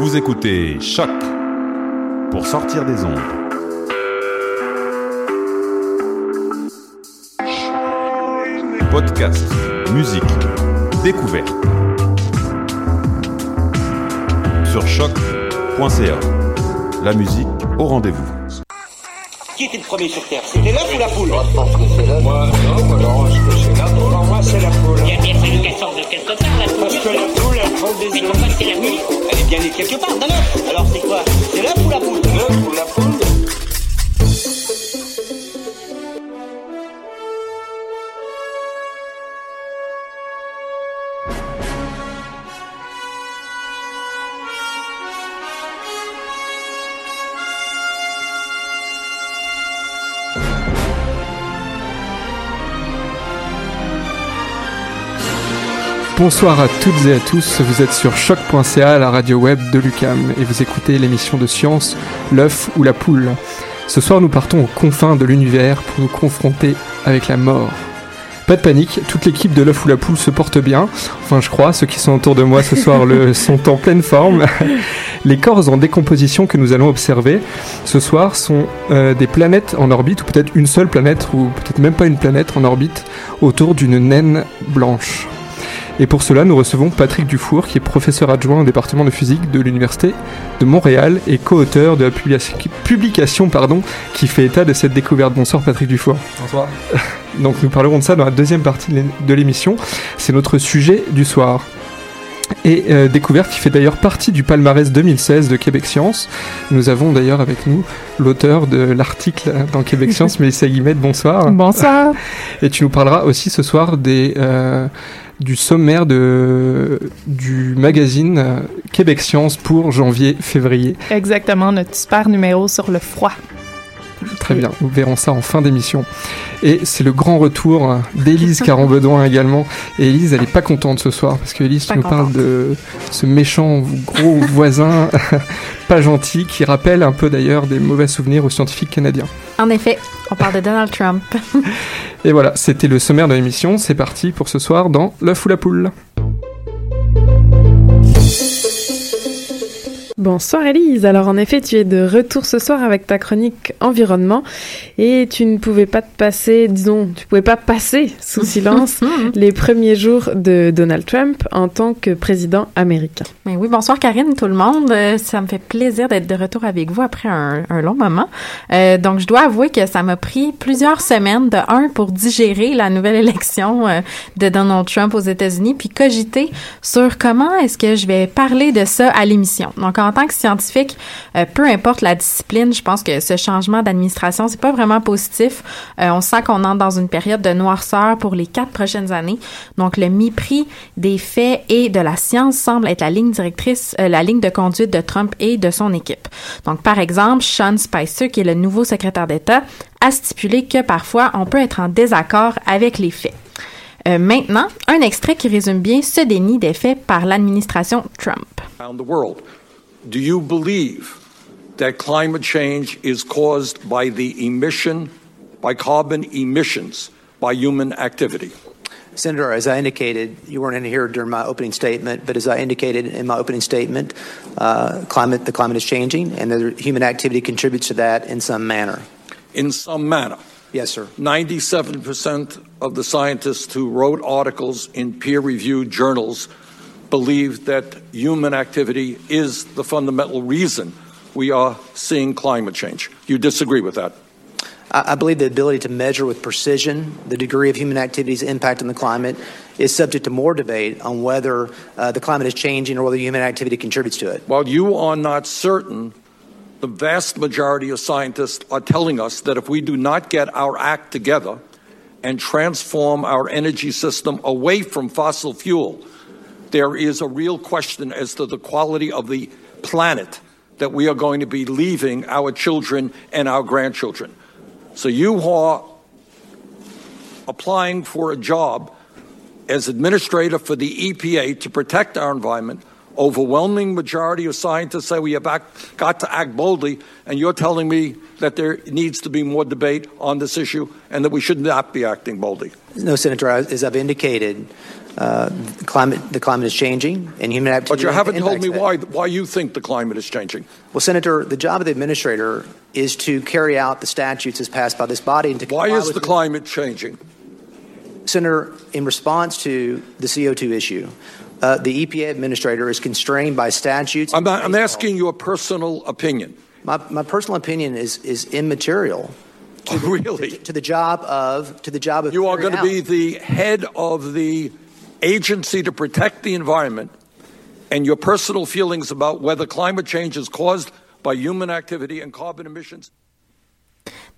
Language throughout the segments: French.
Vous écoutez Choc pour sortir des ondes. Podcast, musique, découverte. Sur choc.ca. La musique au rendez-vous. Qui était le premier sur Terre? C'était l'œuf ou la poule? Moi, je pense que c'est l'œuf. Moi, non, moi, non, je qu'elle sorte de quelque part, la poule. Parce que la poule, elle prend des Mais pourquoi c'est la nuit Elle est bien née quelque part, d'un œuf. Alors c'est quoi? C'est l'œuf ou la poule? L'œuf ou la poule Bonsoir à toutes et à tous, vous êtes sur choc.ca, la radio web de Lucam, et vous écoutez l'émission de science, l'œuf ou la poule. Ce soir, nous partons aux confins de l'univers pour nous confronter avec la mort. Pas de panique, toute l'équipe de l'œuf ou la poule se porte bien. Enfin, je crois, ceux qui sont autour de moi ce soir le, sont en pleine forme. Les corps en décomposition que nous allons observer ce soir sont euh, des planètes en orbite, ou peut-être une seule planète, ou peut-être même pas une planète en orbite, autour d'une naine blanche. Et pour cela, nous recevons Patrick Dufour, qui est professeur adjoint au département de physique de l'Université de Montréal et co-auteur de la publication, publication pardon, qui fait état de cette découverte. Bonsoir Patrick Dufour. Bonsoir. Donc nous parlerons de ça dans la deuxième partie de l'é- de l'émission. C'est notre sujet du soir. Et euh, découverte qui fait d'ailleurs partie du palmarès 2016 de Québec Science. Nous avons d'ailleurs avec nous l'auteur de l'article dans Québec Science, Mélissa Guillemette. Bonsoir. Bonsoir. Et tu nous parleras aussi ce soir des, euh, du sommaire de, du magazine euh, Québec Science pour janvier-février. Exactement, notre super numéro sur le froid. Très bien, nous verrons ça en fin d'émission. Et c'est le grand retour d'Élise Caron-Bedouin également. Et Élise, elle est pas contente ce soir parce que Élise, tu nous parles contente. de ce méchant gros voisin pas gentil qui rappelle un peu d'ailleurs des mauvais souvenirs aux scientifiques canadiens. En effet, on parle de Donald Trump. Et voilà, c'était le sommaire de l'émission. C'est parti pour ce soir dans L'œuf ou la poule. Bonsoir Elise. Alors en effet, tu es de retour ce soir avec ta chronique environnement et tu ne pouvais pas te passer, disons, tu pouvais pas passer sous silence les premiers jours de Donald Trump en tant que président américain. Mais oui, bonsoir Karine, tout le monde. Euh, Ça me fait plaisir d'être de retour avec vous après un, un long moment. Euh, donc, je dois avouer que ça m'a pris plusieurs semaines, de un, pour digérer la nouvelle élection euh, de Donald Trump aux États-Unis, puis cogiter sur comment est-ce que je vais parler de ça à l'émission. Donc, en tant que scientifique, euh, peu importe la discipline, je pense que ce changement d'administration, c'est pas vraiment positif. Euh, on sent qu'on entre dans une période de noirceur pour les quatre prochaines années. Donc, le mépris des faits et de la science semble être la ligne directrice, euh, la ligne de conduite de Trump et de son équipe. Donc, par exemple, Sean Spicer, qui est le nouveau secrétaire d'État, a stipulé que parfois on peut être en désaccord avec les faits. Maintenant, un extrait qui résume bien ce déni des faits par l'administration Trump. Do you believe that climate change is caused by the emission, by carbon emissions, by human activity? Senator, as I indicated, you weren't in here during my opening statement, but as I indicated in my opening statement, uh, climate, the climate is changing, and the human activity contributes to that in some manner. In some manner. Yes, sir. 97% of the scientists who wrote articles in peer reviewed journals believe that human activity is the fundamental reason we are seeing climate change. You disagree with that? I believe the ability to measure with precision the degree of human activity's impact on the climate is subject to more debate on whether uh, the climate is changing or whether human activity contributes to it. While you are not certain, the vast majority of scientists are telling us that if we do not get our act together and transform our energy system away from fossil fuel, there is a real question as to the quality of the planet that we are going to be leaving our children and our grandchildren. So you are applying for a job as administrator for the EPA to protect our environment. Overwhelming majority of scientists say we have act, got to act boldly, and you're telling me that there needs to be more debate on this issue and that we should not be acting boldly. No, Senator, as I've indicated, uh, climate, the climate is changing, and human activity. But you haven't told me that. why why you think the climate is changing. Well, Senator, the job of the administrator is to carry out the statutes as passed by this body and to. Why is the climate changing? Senator, in response to the CO2 issue, uh, the EPA administrator is constrained by statutes. I'm, not, I'm asking your personal opinion. My, my personal opinion is is immaterial. To the, really? To, to, the job of to the job of you are going to be the head of the agency to protect the environment, and your personal feelings about whether climate change is caused by human activity and carbon emissions?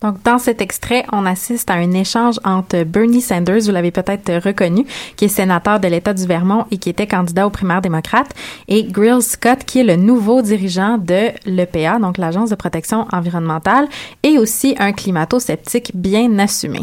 Donc, dans cet extrait, on assiste à un échange entre Bernie Sanders, vous l'avez peut-être reconnu, qui est sénateur de l'État du Vermont et qui était candidat aux primaires démocrates, et Grill Scott, qui est le nouveau dirigeant de l'EPA, donc l'Agence de protection environnementale, et aussi un climato-sceptique bien assumé.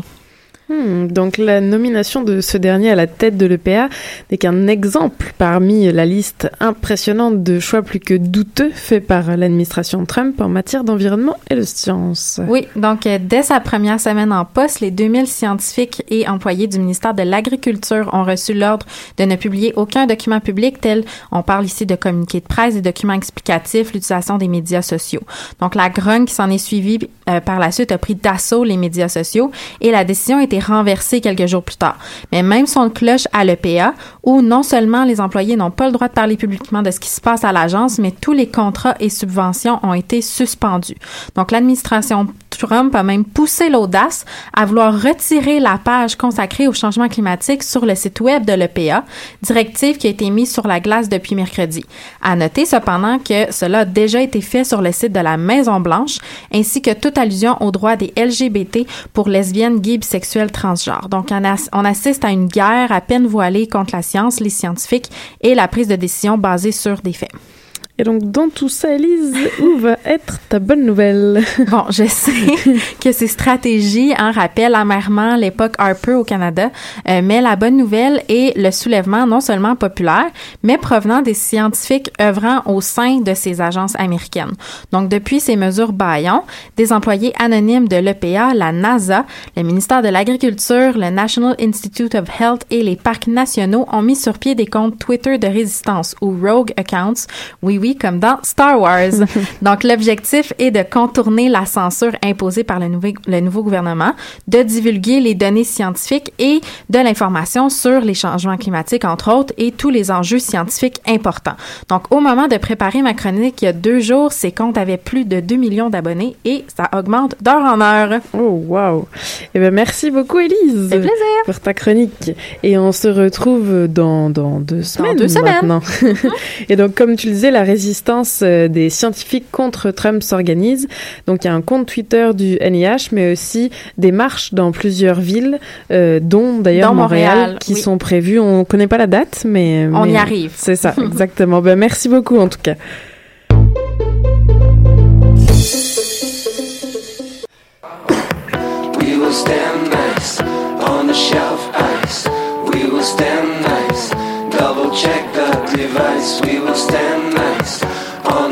Hmm, donc la nomination de ce dernier à la tête de l'EPA n'est qu'un exemple parmi la liste impressionnante de choix plus que douteux faits par l'administration Trump en matière d'environnement et de sciences. Oui, donc euh, dès sa première semaine en poste, les 2000 scientifiques et employés du ministère de l'Agriculture ont reçu l'ordre de ne publier aucun document public tel, on parle ici de communiqués de presse, des documents explicatifs, l'utilisation des médias sociaux. Donc la grogne qui s'en est suivie euh, par la suite a pris d'assaut les médias sociaux et la décision a renversé quelques jours plus tard. Mais même son cloche à l'EPA, où non seulement les employés n'ont pas le droit de parler publiquement de ce qui se passe à l'agence, mais tous les contrats et subventions ont été suspendus. Donc l'administration Trump a même poussé l'audace à vouloir retirer la page consacrée au changement climatique sur le site web de l'EPA, directive qui a été mise sur la glace depuis mercredi. À noter cependant que cela a déjà été fait sur le site de la Maison Blanche, ainsi que toute allusion aux droits des LGBT pour lesbiennes, gays, bisexuels, transgenres. Donc on, as on assiste à une guerre à peine voilée contre la science, les scientifiques et la prise de décision basée sur des faits. Et donc, dans tout ça, Elise, où va être ta bonne nouvelle? Bon, je sais que ces stratégies en rappellent amèrement l'époque Harper au Canada, euh, mais la bonne nouvelle est le soulèvement non seulement populaire, mais provenant des scientifiques œuvrant au sein de ces agences américaines. Donc, depuis ces mesures baillons, des employés anonymes de l'EPA, la NASA, le ministère de l'Agriculture, le National Institute of Health et les parcs nationaux ont mis sur pied des comptes Twitter de résistance ou rogue accounts. Oui, oui, comme dans Star Wars. Donc, l'objectif est de contourner la censure imposée par le nouveau, le nouveau gouvernement, de divulguer les données scientifiques et de l'information sur les changements climatiques, entre autres, et tous les enjeux scientifiques importants. Donc, au moment de préparer ma chronique il y a deux jours, ces comptes avaient plus de 2 millions d'abonnés et ça augmente d'heure en heure. Oh, wow! Eh bien, merci beaucoup, Élise. C'est plaisir. Pour ta chronique. Et on se retrouve dans, dans deux semaines. Dans deux semaines. Maintenant. et donc, comme tu le disais, la résistance euh, des scientifiques contre Trump s'organise. Donc il y a un compte Twitter du NIH, mais aussi des marches dans plusieurs villes, euh, dont d'ailleurs Montréal, Montréal, qui oui. sont prévues. On connaît pas la date, mais On mais y arrive. C'est ça, exactement. ben merci beaucoup en tout cas. We will stand nice on the shelf ice. We will stand nice. Double check the device. We will stand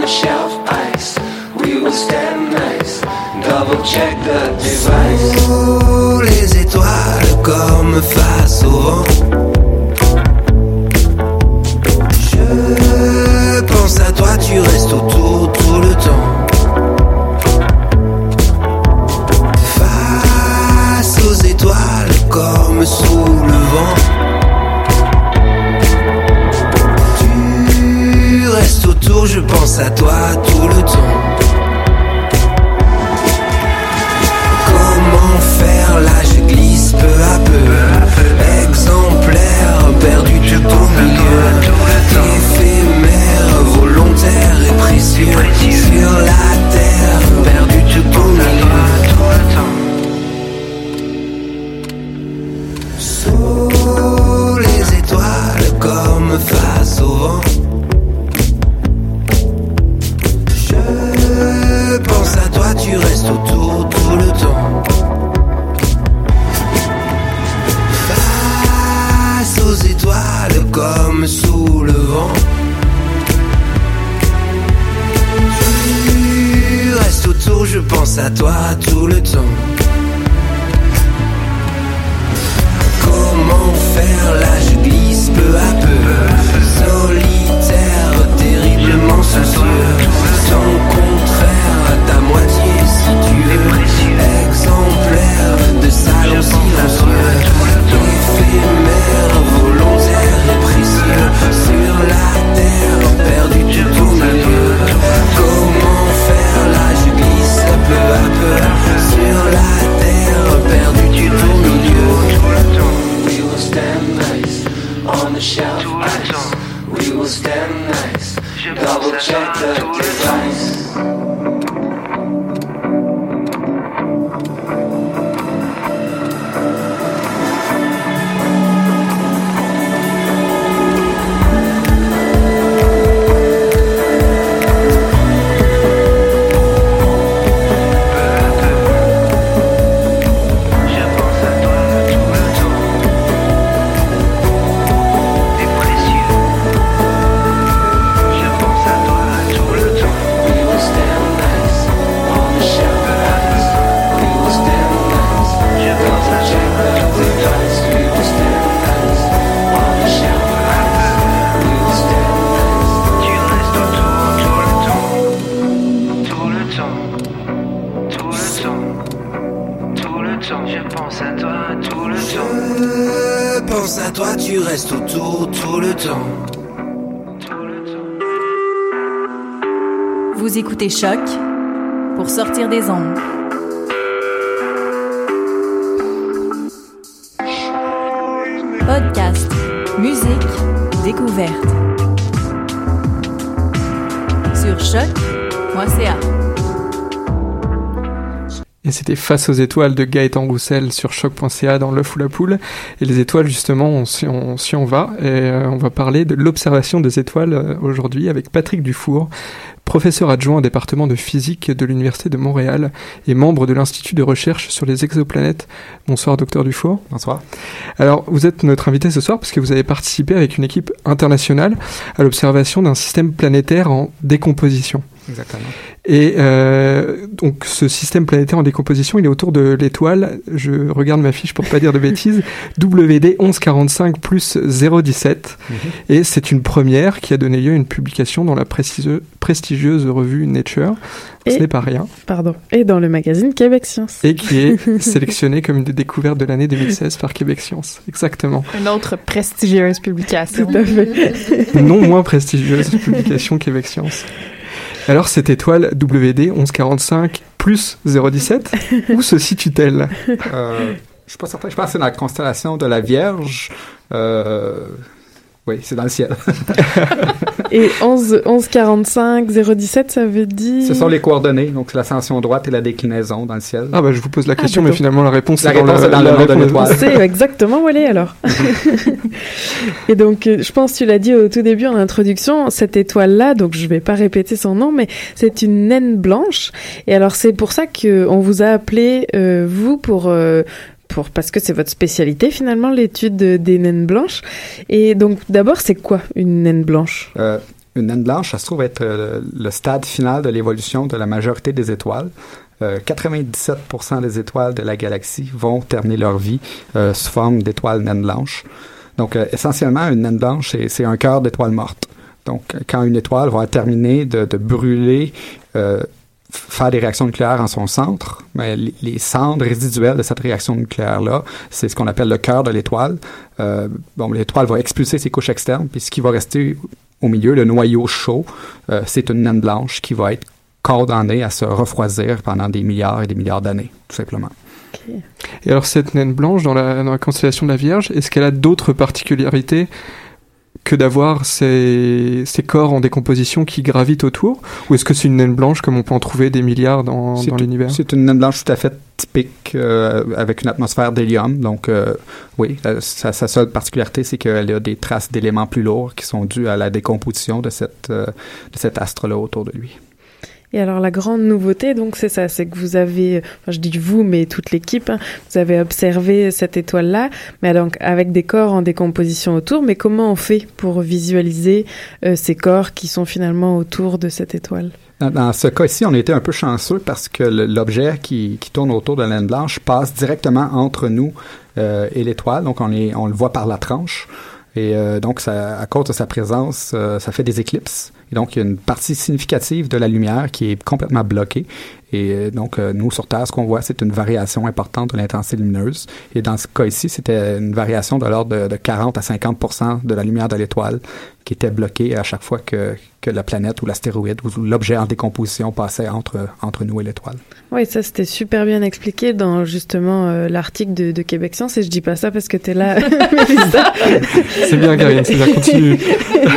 shelf ice. We will stand nice. Double check the device. Sous les étoiles comme face au vent. Je pense à toi, tu restes autour tout le temps. Pense à toi tout le temps. Comment faire là, je glisse peu à peu? Exemplaire, perdu tout au milieu. Éphémère, volontaire et précieux. Sur la je pense à toi tout le temps. Comment faire là, je glisse peu à peu. Solitaire, terriblement soucieux. Ton contraire, choc.ca. Et c'était Face aux étoiles de Gaëtan Roussel sur choc.ca dans l'œuf ou la poule. Et les étoiles, justement, on s'y on, s'y en va. Et euh, on va parler de l'observation des étoiles euh, aujourd'hui avec Patrick Dufour, professeur adjoint au département de physique de l'Université de Montréal et membre de l'Institut de recherche sur les exoplanètes. Bonsoir, docteur Dufour. Bonsoir. Alors, vous êtes notre invité ce soir parce que vous avez participé avec une équipe internationale à l'observation d'un système planétaire en décomposition. Exactement. Et euh, donc ce système planétaire en décomposition, il est autour de l'étoile, je regarde ma fiche pour pas dire de bêtises, WD 1145 plus 017. Mhm. Et c'est une première qui a donné lieu à une publication dans la prestigieuse, revue Nature. Ce n'est pas rien. Pardon. Et dans le magazine Québec Science. Et qui est sélectionnée comme une des découvertes de l'année 2016 par Québec Science. Exactement. Une autre prestigieuse publication. Tout à fait. non moins prestigieuse publication Québec Science. Alors cette étoile WD 1145 plus 017, où se situe-t-elle? Euh, je suis pas certain. Je pense que c'est dans la constellation de la Vierge. Euh, oui, c'est dans le ciel. Et 11, 11 45 017, ça veut dire. Ce sont les coordonnées, donc c'est l'ascension droite et la déclinaison dans le ciel. Ah bah je vous pose la Ah, question, dis mais donc. finalement la réponse La est dans réponse le, est dans la de l'étoile. C'est exactement où elle est alors. et donc, euh, je pense que tu l'as dit au tout début en introduction, cette étoile-là, donc je vais pas répéter son nom, mais c'est une naine blanche. Et alors, c'est pour ça que on vous a appelé, euh, vous, pour... euh, pour, parce que c'est votre spécialité finalement, l'étude de- des naines blanches. Et donc d'abord, c'est quoi une naine blanche? Euh, une naine blanche, ça se trouve être euh, le stade final de l'évolution de la majorité des étoiles. euh, 97% des étoiles de la galaxie vont terminer leur vie euh, sous forme d'étoiles naines blanches. Donc, euh, essentiellement, une naine blanche, c'est- un cœur d'étoile morte. Donc, euh, quand une étoile va terminer de, brûler, euh, faire des réactions nucléaires en son centre, mais les, les cendres résiduelles de cette réaction nucléaire-là, c'est ce qu'on appelle le cœur de l'étoile. Euh, bon, l'étoile va expulser ses couches externes, puis ce qui va rester au milieu, le noyau chaud, euh, c'est une naine blanche qui va être condamnée à se refroidir pendant des milliards et des milliards d'années, tout simplement. Et alors cette naine blanche dans la, dans la constellation de la Vierge, est-ce qu'elle a d'autres particularités que d'avoir ces, ces corps en décomposition qui gravitent autour Ou est-ce que c'est une naine blanche comme on peut en trouver des milliards dans, l'univers? C'est une naine blanche tout à fait typique euh, avec une atmosphère d'hélium. Donc, euh, oui, euh, sa, sa seule particularité, c'est qu'elle a des traces d'éléments plus lourds qui sont dus à la décomposition de, cette, euh, de cet astre-là autour de lui. Et alors la grande nouveauté, donc c'est ça, c'est que vous avez, je dis vous, mais toute l'équipe, hein, vous avez observé cette étoile-là, mais donc avec des corps en décomposition autour. Mais comment on fait pour visualiser euh, ces corps qui sont finalement autour de cette étoile? Dans, ce cas-ci, on été un peu chanceux parce que l'objet qui, tourne autour de la naine blanche passe directement entre nous euh, et l'étoile. Donc, on, le voit par la tranche. Et euh, donc, à cause de sa présence, ça fait des éclipses. Et donc, il y a une partie significative de la lumière qui est complètement bloquée. Et euh, donc, euh, nous, sur Terre, ce qu'on voit, c'est une variation importante de l'intensité lumineuse. Et dans ce cas ici, c'était une variation de l'ordre de, de 40 à 50% de la lumière de l'étoile qui était bloquée à chaque fois que, que la planète ou l'astéroïde ou l'objet en décomposition passait entre, entre nous et l'étoile. Oui, ça c'était super bien expliqué dans justement euh, l'article de, de Québec Science. Et je dis pas ça parce que t'es là, Mélissa. C'est bien, Karine, c'est bien, continue.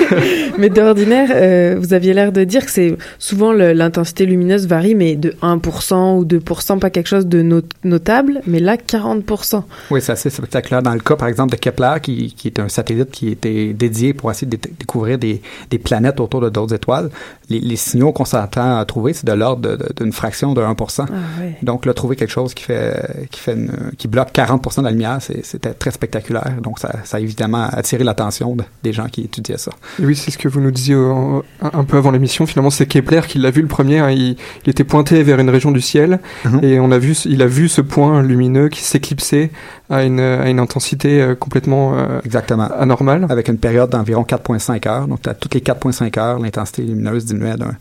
mais d'ordinaire, euh, vous aviez l'air de dire que c'est souvent l'intensité lumineuse varie, mais de 1% ou 2%, pas quelque chose de not- notable, mais là 40%. Oui, c'est assez spectaculaire. Dans le cas, par exemple, de Kepler, qui, qui est un satellite qui était dédié pour essayer de découvrir des, des planètes autour de d'autres étoiles, les, les signaux qu'on s'attend à trouver, c'est de l'ordre d'une fraction de 1%. ouais. Donc, là, trouver quelque chose qui fait, qui fait une- qui bloque 40% de la lumière, c'était très spectaculaire. Donc, ça, ça a évidemment attiré l'attention de- des gens qui étudiaient ça. Et oui, c'est ce que vous nous disiez euh, un, un peu avant l'émission. Finalement, c'est Kepler qui l'a vu le premier. hein. Il, il était pointé vers une région du ciel Mhm. et on a vu, il a vu ce point lumineux qui s'éclipsait à une, à une intensité euh, complètement euh, Exactement. anormale. Avec une période d'environ 4,5 heures. Donc, à toutes les 4,5 heures, l'intensité lumineuse diminuait d'un-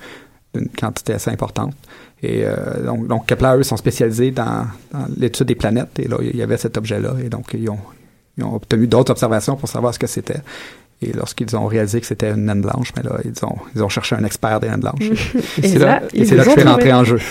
d'une quantité assez importante. Et euh, donc, donc, Kepler, eux, sont spécialisés dans, dans l'étude des planètes. Et là, il y avait cet objet-là. Et donc, ils ont, ils ont obtenu d'autres observations pour savoir ce que c'était. Et lorsqu'ils ont réalisé que c'était une naine blanche, mais là, ils ont, ils ont cherché un expert des naines blanches. Et c'est là, là, et là que je ont suis rentré en jeu.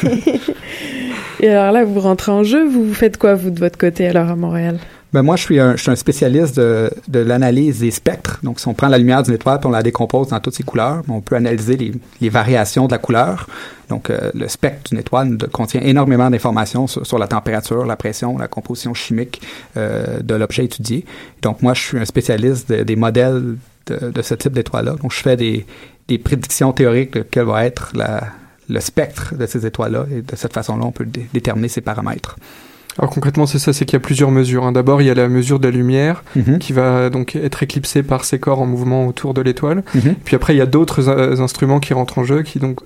Et alors là, vous rentrez en jeu, vous faites quoi, vous, de votre côté, alors à Montréal? Ben moi, je suis un, spécialiste de, l'analyse des spectres. Donc, si on prend la lumière d'une étoile puis on la décompose dans toutes ses couleurs, on peut analyser les, variations de la couleur. Donc, euh, le spectre d'une étoile contient énormément d'informations sur, la température, la pression, la composition chimique euh, de l'objet étudié. Donc, moi, je suis un spécialiste de- des modèles de, ce type d'étoile-là. Donc, je fais des, des prédictions théoriques de quel va être la, le spectre de ces étoiles-là. Et de cette façon-là, on peut dé- déterminer ses paramètres. Alors concrètement, c'est ça, c'est qu'il y a plusieurs mesures. hein. D'abord, il y a la mesure de la lumière Mhm. qui va donc être éclipsée par ces corps en mouvement autour de l'étoile. Mhm. Puis après, il y a d'autres euh, instruments qui rentrent en jeu, qui donc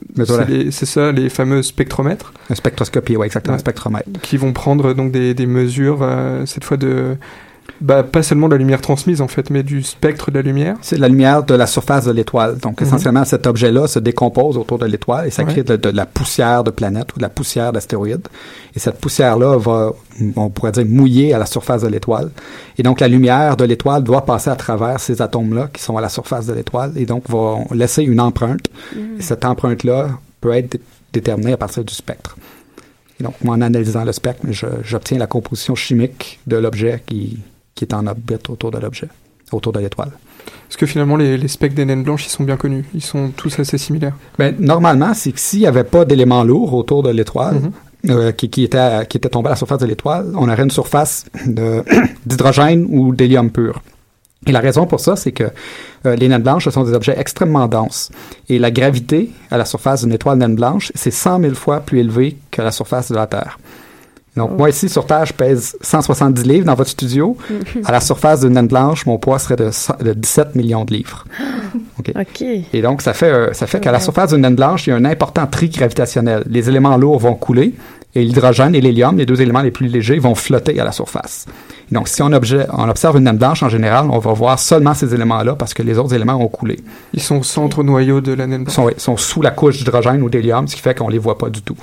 c'est ça, les fameux spectromètres. Un spectroscopie, oui, exactement, Ouais. un spectromètre. qui vont prendre donc des, des mesures euh, cette fois de bah, pas seulement de la lumière transmise en fait mais du spectre de la lumière C'est la lumière de la surface de l'étoile. Donc, Mhm. essentiellement, cet objet-là se décompose autour de l'étoile et ça Ouais. crée de, de la poussière de planète ou de la poussière d'astéroïdes. Et cette poussière-là va, on pourrait dire, mouiller à la surface de l'étoile. Et donc, la lumière de l'étoile doit passer à travers ces atomes-là qui sont à la surface de l'étoile et donc va laisser une empreinte. Et cette empreinte-là peut être dé- déterminée à partir du spectre. Et donc, moi, en analysant le spectre, j'obtiens la composition chimique de l'objet qui, qui est en orbite autour de l'objet, autour de l'étoile. parce que finalement les, les spectres des naines blanches ils sont bien connus? Ils sont tous assez similaires? Ben, normalement, c'est que s'il n'y avait pas d'éléments lourds autour de l'étoile, Mhm. euh, qui, qui, était, qui était tombé à la surface de l'étoile, on aurait une surface d'hydrogène ou d'hélium pur. Et la raison pour ça, c'est que euh, les naines blanches ce sont des objets extrêmement denses. Et la gravité à la surface d'une étoile naine blanche, c'est 100 000 fois plus élevée que la surface de la Terre. Donc, Oh. moi, ici, sur Terre, je pèse 170 livres dans votre studio. À la surface d'une naine blanche, mon poids serait de, 100 de 17 millions de livres. OK. Ok. Et donc, ça fait, euh, ça fait qu'à la surface d'une naine blanche, il y a un important tri gravitationnel. Les éléments lourds vont couler Et l'hydrogène et l'hélium, les deux éléments les plus légers, vont flotter à la surface. Et donc, si on, objet- on observe une naine blanche, en général, on va voir seulement ces éléments-là parce que les autres éléments ont coulé. Ils sont au centre noyau de la naine Ils sont, oui, sont sous la couche d'hydrogène ou d'hélium, ce qui fait qu'on les voit pas du tout.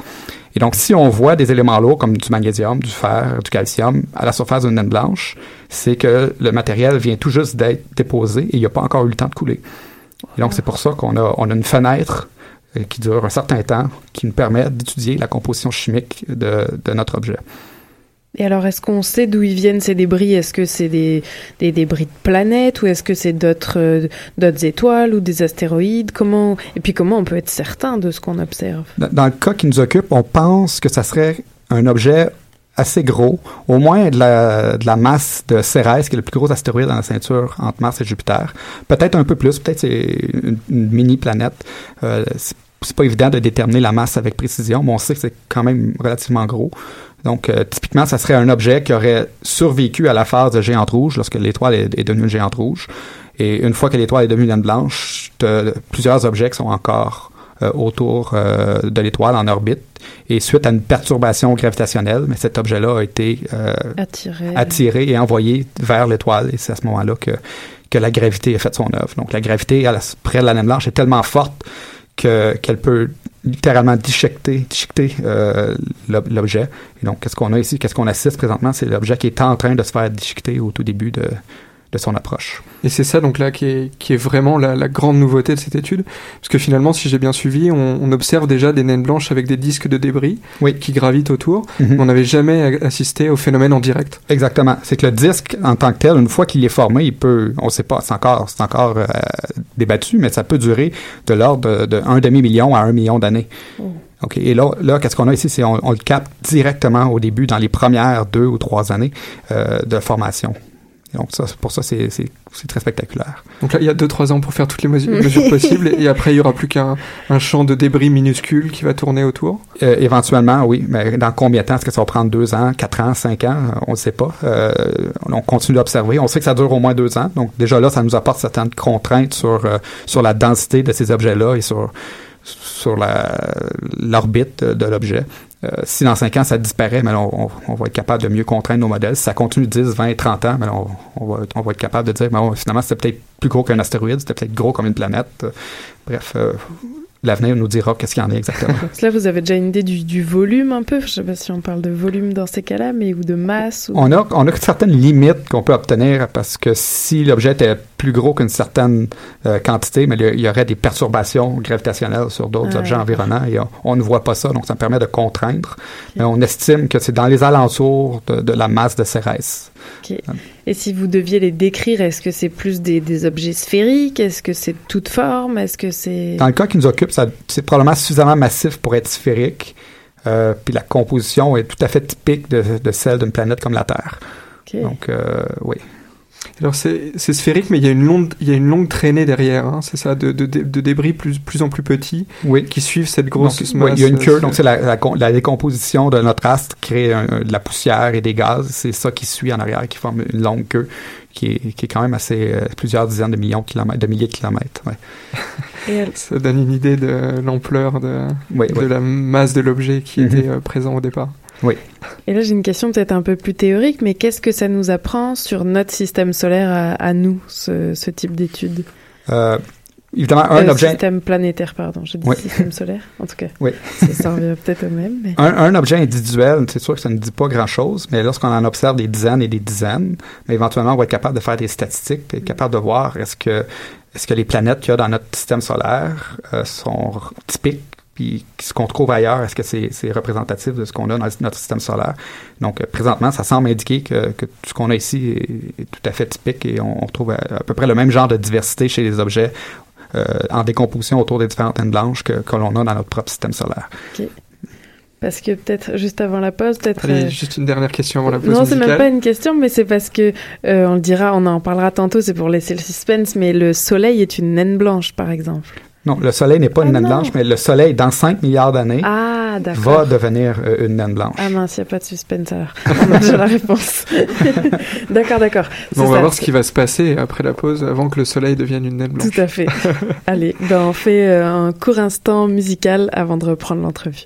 Et donc, si on voit des éléments lourds comme du magnésium, du fer, du calcium à la surface d'une naine blanche, c'est que le matériel vient tout juste d'être déposé et il n'y a pas encore eu le temps de couler. Et donc, c'est pour ça qu'on a, on a une fenêtre euh, qui dure un certain temps qui nous permet d'étudier la composition chimique de, de notre objet. Et alors, est-ce qu'on sait d'où viennent ces débris? Est-ce que c'est des, débris de planètes ou est-ce que c'est d'autres euh, d'autres étoiles ou des astéroïdes? Comment Et puis, comment on peut être certain de ce qu'on observe? Dans, le cas qui nous occupe, on pense que ça serait un objet assez gros, au moins de la, masse de Cérès, qui est le plus gros astéroïde dans la ceinture entre Mars et Jupiter. Peut-être un peu plus, peut-être c'est une, mini-planète. Euh, c'est pas évident de déterminer la masse avec précision, mais on sait que c'est quand même relativement gros. Donc, euh, typiquement, ça serait un objet qui aurait survécu à la phase de géante rouge, lorsque l'étoile est, est devenue une géante rouge. Et une fois que l'étoile est devenue une naine blanche, plusieurs objets qui sont encore euh, autour euh, de l'étoile en orbite. Et suite à une perturbation gravitationnelle, mais cet objet-là a été euh, Attiré. attiré et envoyé vers l'étoile. Et c'est à ce moment-là que, que la gravité a fait son œuvre. Donc, la gravité à la- près de la naine blanche est tellement forte que- qu'elle peut littéralement déchiqueter, déchiqueter euh, l'ob- l'objet. Et donc, qu'est-ce qu'on a ici? Qu'est-ce qu'on assiste présentement? C'est l'objet qui est en train de se faire déchiqueter au tout début de, de son approche. Et c'est ça donc là qui est, qui est vraiment la, la grande nouveauté de cette étude, parce que finalement, si j'ai bien suivi, on, on observe déjà des naines blanches avec des disques de débris qui gravitent autour, Mhm. on n'avait jamais a- assisté au phénomène en direct. Exactement. C'est que le disque, en tant que tel, une fois qu'il est formé, il peut, on sait pas, c'est encore, c'est encore euh, débattu, mais ça peut durer de l'ordre de, de un demi-million à un million d'années. OK. Et là, là qu'est-ce qu'on a ici? C'est on, on le capte directement au début, dans les premières deux ou trois années euh, de formation. Donc, ça, pour ça, c'est, c'est, c'est très spectaculaire. Donc là, il y a 2-3 ans pour faire toutes les mesu- mesures possibles, et, après, il y aura plus qu'un un champ de débris minuscule qui va tourner autour. Euh, éventuellement, oui. Mais dans combien de temps? Est-ce que ça va prendre deux ans, quatre ans, cinq ans? On ne sait pas. Euh, on continue d'observer. On sait que ça dure au moins deux ans. Donc, déjà là, ça nous apporte certaines contraintes sur, euh, sur la densité de ces objets-là et sur, sur la, l'orbite de l'objet. Euh, si dans cinq ans, ça disparaît, mais on, on- on va être capable de mieux contraindre nos modèles. Si ça continue 10, 20, 30 ans, mais on, on va, on va être capable de dire, ben, finalement, c'était peut-être plus gros qu'un astéroïde, c'était peut-être gros comme une planète. Euh, bref, euh, l'avenir nous dira qu'est-ce qu'il y en a exactement. Là, vous avez déjà une idée du, du volume un peu? Je sais pas si on parle de volume dans ces cas-là, mais ou de masse. Ou... On a, on a certaines limites qu'on peut obtenir parce que si l'objet était plus gros qu'une certaine euh, quantité, mais il y aurait des perturbations gravitationnelles sur d'autres Ah, objets environnants et on, on ne voit pas ça, donc ça me permet de contraindre. Mais on estime que c'est dans les alentours de, de la masse de Cérès. Ok. Et si vous deviez les décrire, est-ce que c'est plus des, des objets sphériques? Est-ce que c'est de toute forme? Est-ce que c'est... Dans le cas qui nous occupe, c'est probablement suffisamment massif pour être sphérique. Euh, puis la composition est tout à fait typique de, de celle d'une planète comme la Terre. Donc, euh, oui. Alors c'est c'est sphérique, mais il y a une longue, il y a une longue traînée derrière, hein, c'est ça, de, de, de- débris plus, plus en plus petits Oui. qui suivent cette grosse Donc, ouais, masse. il y a une queue, donc c'est la, la, la décomposition de notre astre crée un- de la poussière et des gaz. C'est ça qui suit en arrière, qui forme une longue queue qui est, qui est quand même assez euh, plusieurs dizaines de millions de kilomètres, de milliers de kilomètres. Ouais. Et elle- Ça donne une idée de l'ampleur de, Oui, de oui. la masse de l'objet qui Mhm. était euh, présent au départ. Oui. Et là, j'ai une question peut-être un peu plus théorique, mais qu'est-ce que ça nous apprend sur notre système solaire à, à nous, ce, ce type d'études Euh, évidemment, un Euh, objet. Système planétaire, pardon. J'ai dit Oui. système solaire, en tout cas. Oui. Ça, revient peut-être au même. Mais... Un, un objet individuel, c'est sûr que ça ne dit pas grand-chose, mais lorsqu'on en observe des dizaines et des dizaines, mais éventuellement, on va être capable de faire des statistiques, être capable de voir est-ce que, est-ce que les planètes qu'il y a dans notre système solaire euh, sont typiques, puis ce qu'on trouve ailleurs, est-ce que c'est, représentatif de ce qu'on a dans notre système solaire? Donc, euh, présentement, ça semble indiquer que, que tout ce qu'on a ici est, est tout à fait typique et on, on trouve à, à peu près le même genre de diversité chez les objets euh, en décomposition autour des différentes naines blanches que, que l'on a dans notre propre système solaire. Ok. Parce que peut-être juste avant la pause, peut-être. Euh, juste une dernière question avant la pause Non, c'est même pas une question, mais c'est parce que euh, on le dira, on en parlera tantôt, c'est pour laisser le suspense, mais le Soleil est une naine blanche, par exemple. Non, le Soleil n'est pas une Ah naine non. blanche, mais le Soleil, dans 5 milliards d'années, Ah, va devenir euh, une naine blanche. Ah mince, il n'y a pas de suspense alors. Ah, non, J'ai la réponse. d'accord, d'accord. Bon, on va ça. voir ce qui va se passer après la pause, avant que le soleil devienne une naine blanche. Tout à fait. Allez, ben on fait euh, un court instant musical avant de reprendre l'entrevue.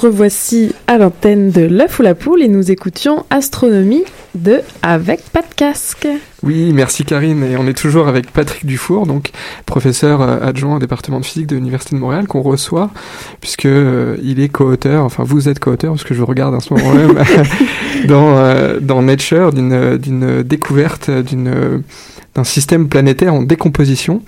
Revoici à l'antenne de l'œuf ou la poule et nous écoutions Astronomie de Avec pas de casque. Oui, merci Karine. Et on est toujours avec Patrick Dufour, donc professeur euh, adjoint au département de physique de l'Université de Montréal, qu'on reçoit, puisque euh, il est co-auteur, enfin vous êtes co-auteur, parce que je regarde en ce moment même, dans, euh, dans Nature, d'une découverte d'une d'un système planétaire en décomposition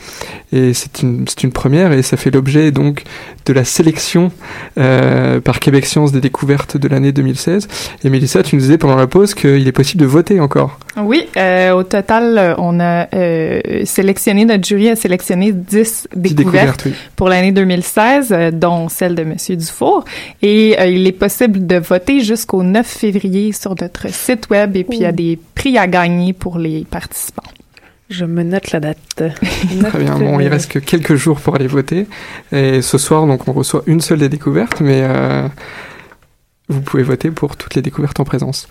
et c'est une, première et ça fait l'objet donc de la sélection euh, par Québec Science des découvertes de l'année 2016 et Mélissa tu nous disais pendant la pause qu'il est possible de voter encore Oui, euh, au total, on a euh, sélectionné, notre jury a sélectionné 10 découvertes, découvertes, oui. pour l'année 2016, euh, dont celle de Monsieur Dufour. Et il est possible de voter jusqu'au 9 février sur notre site web et puis il y a des prix à gagner pour les participants. Je me note la date. Très bien, bon, il reste que quelques jours pour aller voter. Et ce soir, donc, on reçoit une seule des découvertes, mais euh, vous pouvez voter pour toutes les découvertes en présence.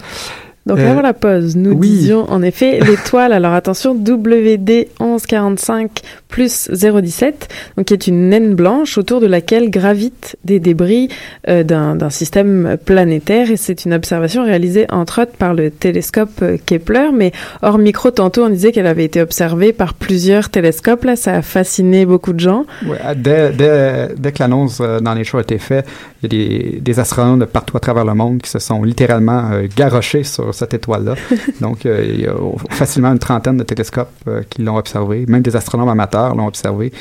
Donc Euh, avant la pause, nous oui. disions en effet l'étoile, alors attention, WD 1145 plus 017, donc qui est une naine blanche autour de laquelle gravitent des débris euh, d'un système planétaire. Et c'est une observation réalisée entre autres par le télescope euh, Kepler, mais hors micro tantôt on disait qu'elle avait été observée par plusieurs télescopes, là ça a fasciné beaucoup de gens. Ouais, dès, dès, dès que l'annonce euh, dans les shows a été faite, il y a des, des astronomes de partout à travers le monde qui se sont littéralement euh, garochés sur cette étoile-là. Donc, euh, il y a facilement une trentaine de télescopes euh, qui l'ont observé. Même des astronomes amateurs l'ont observé.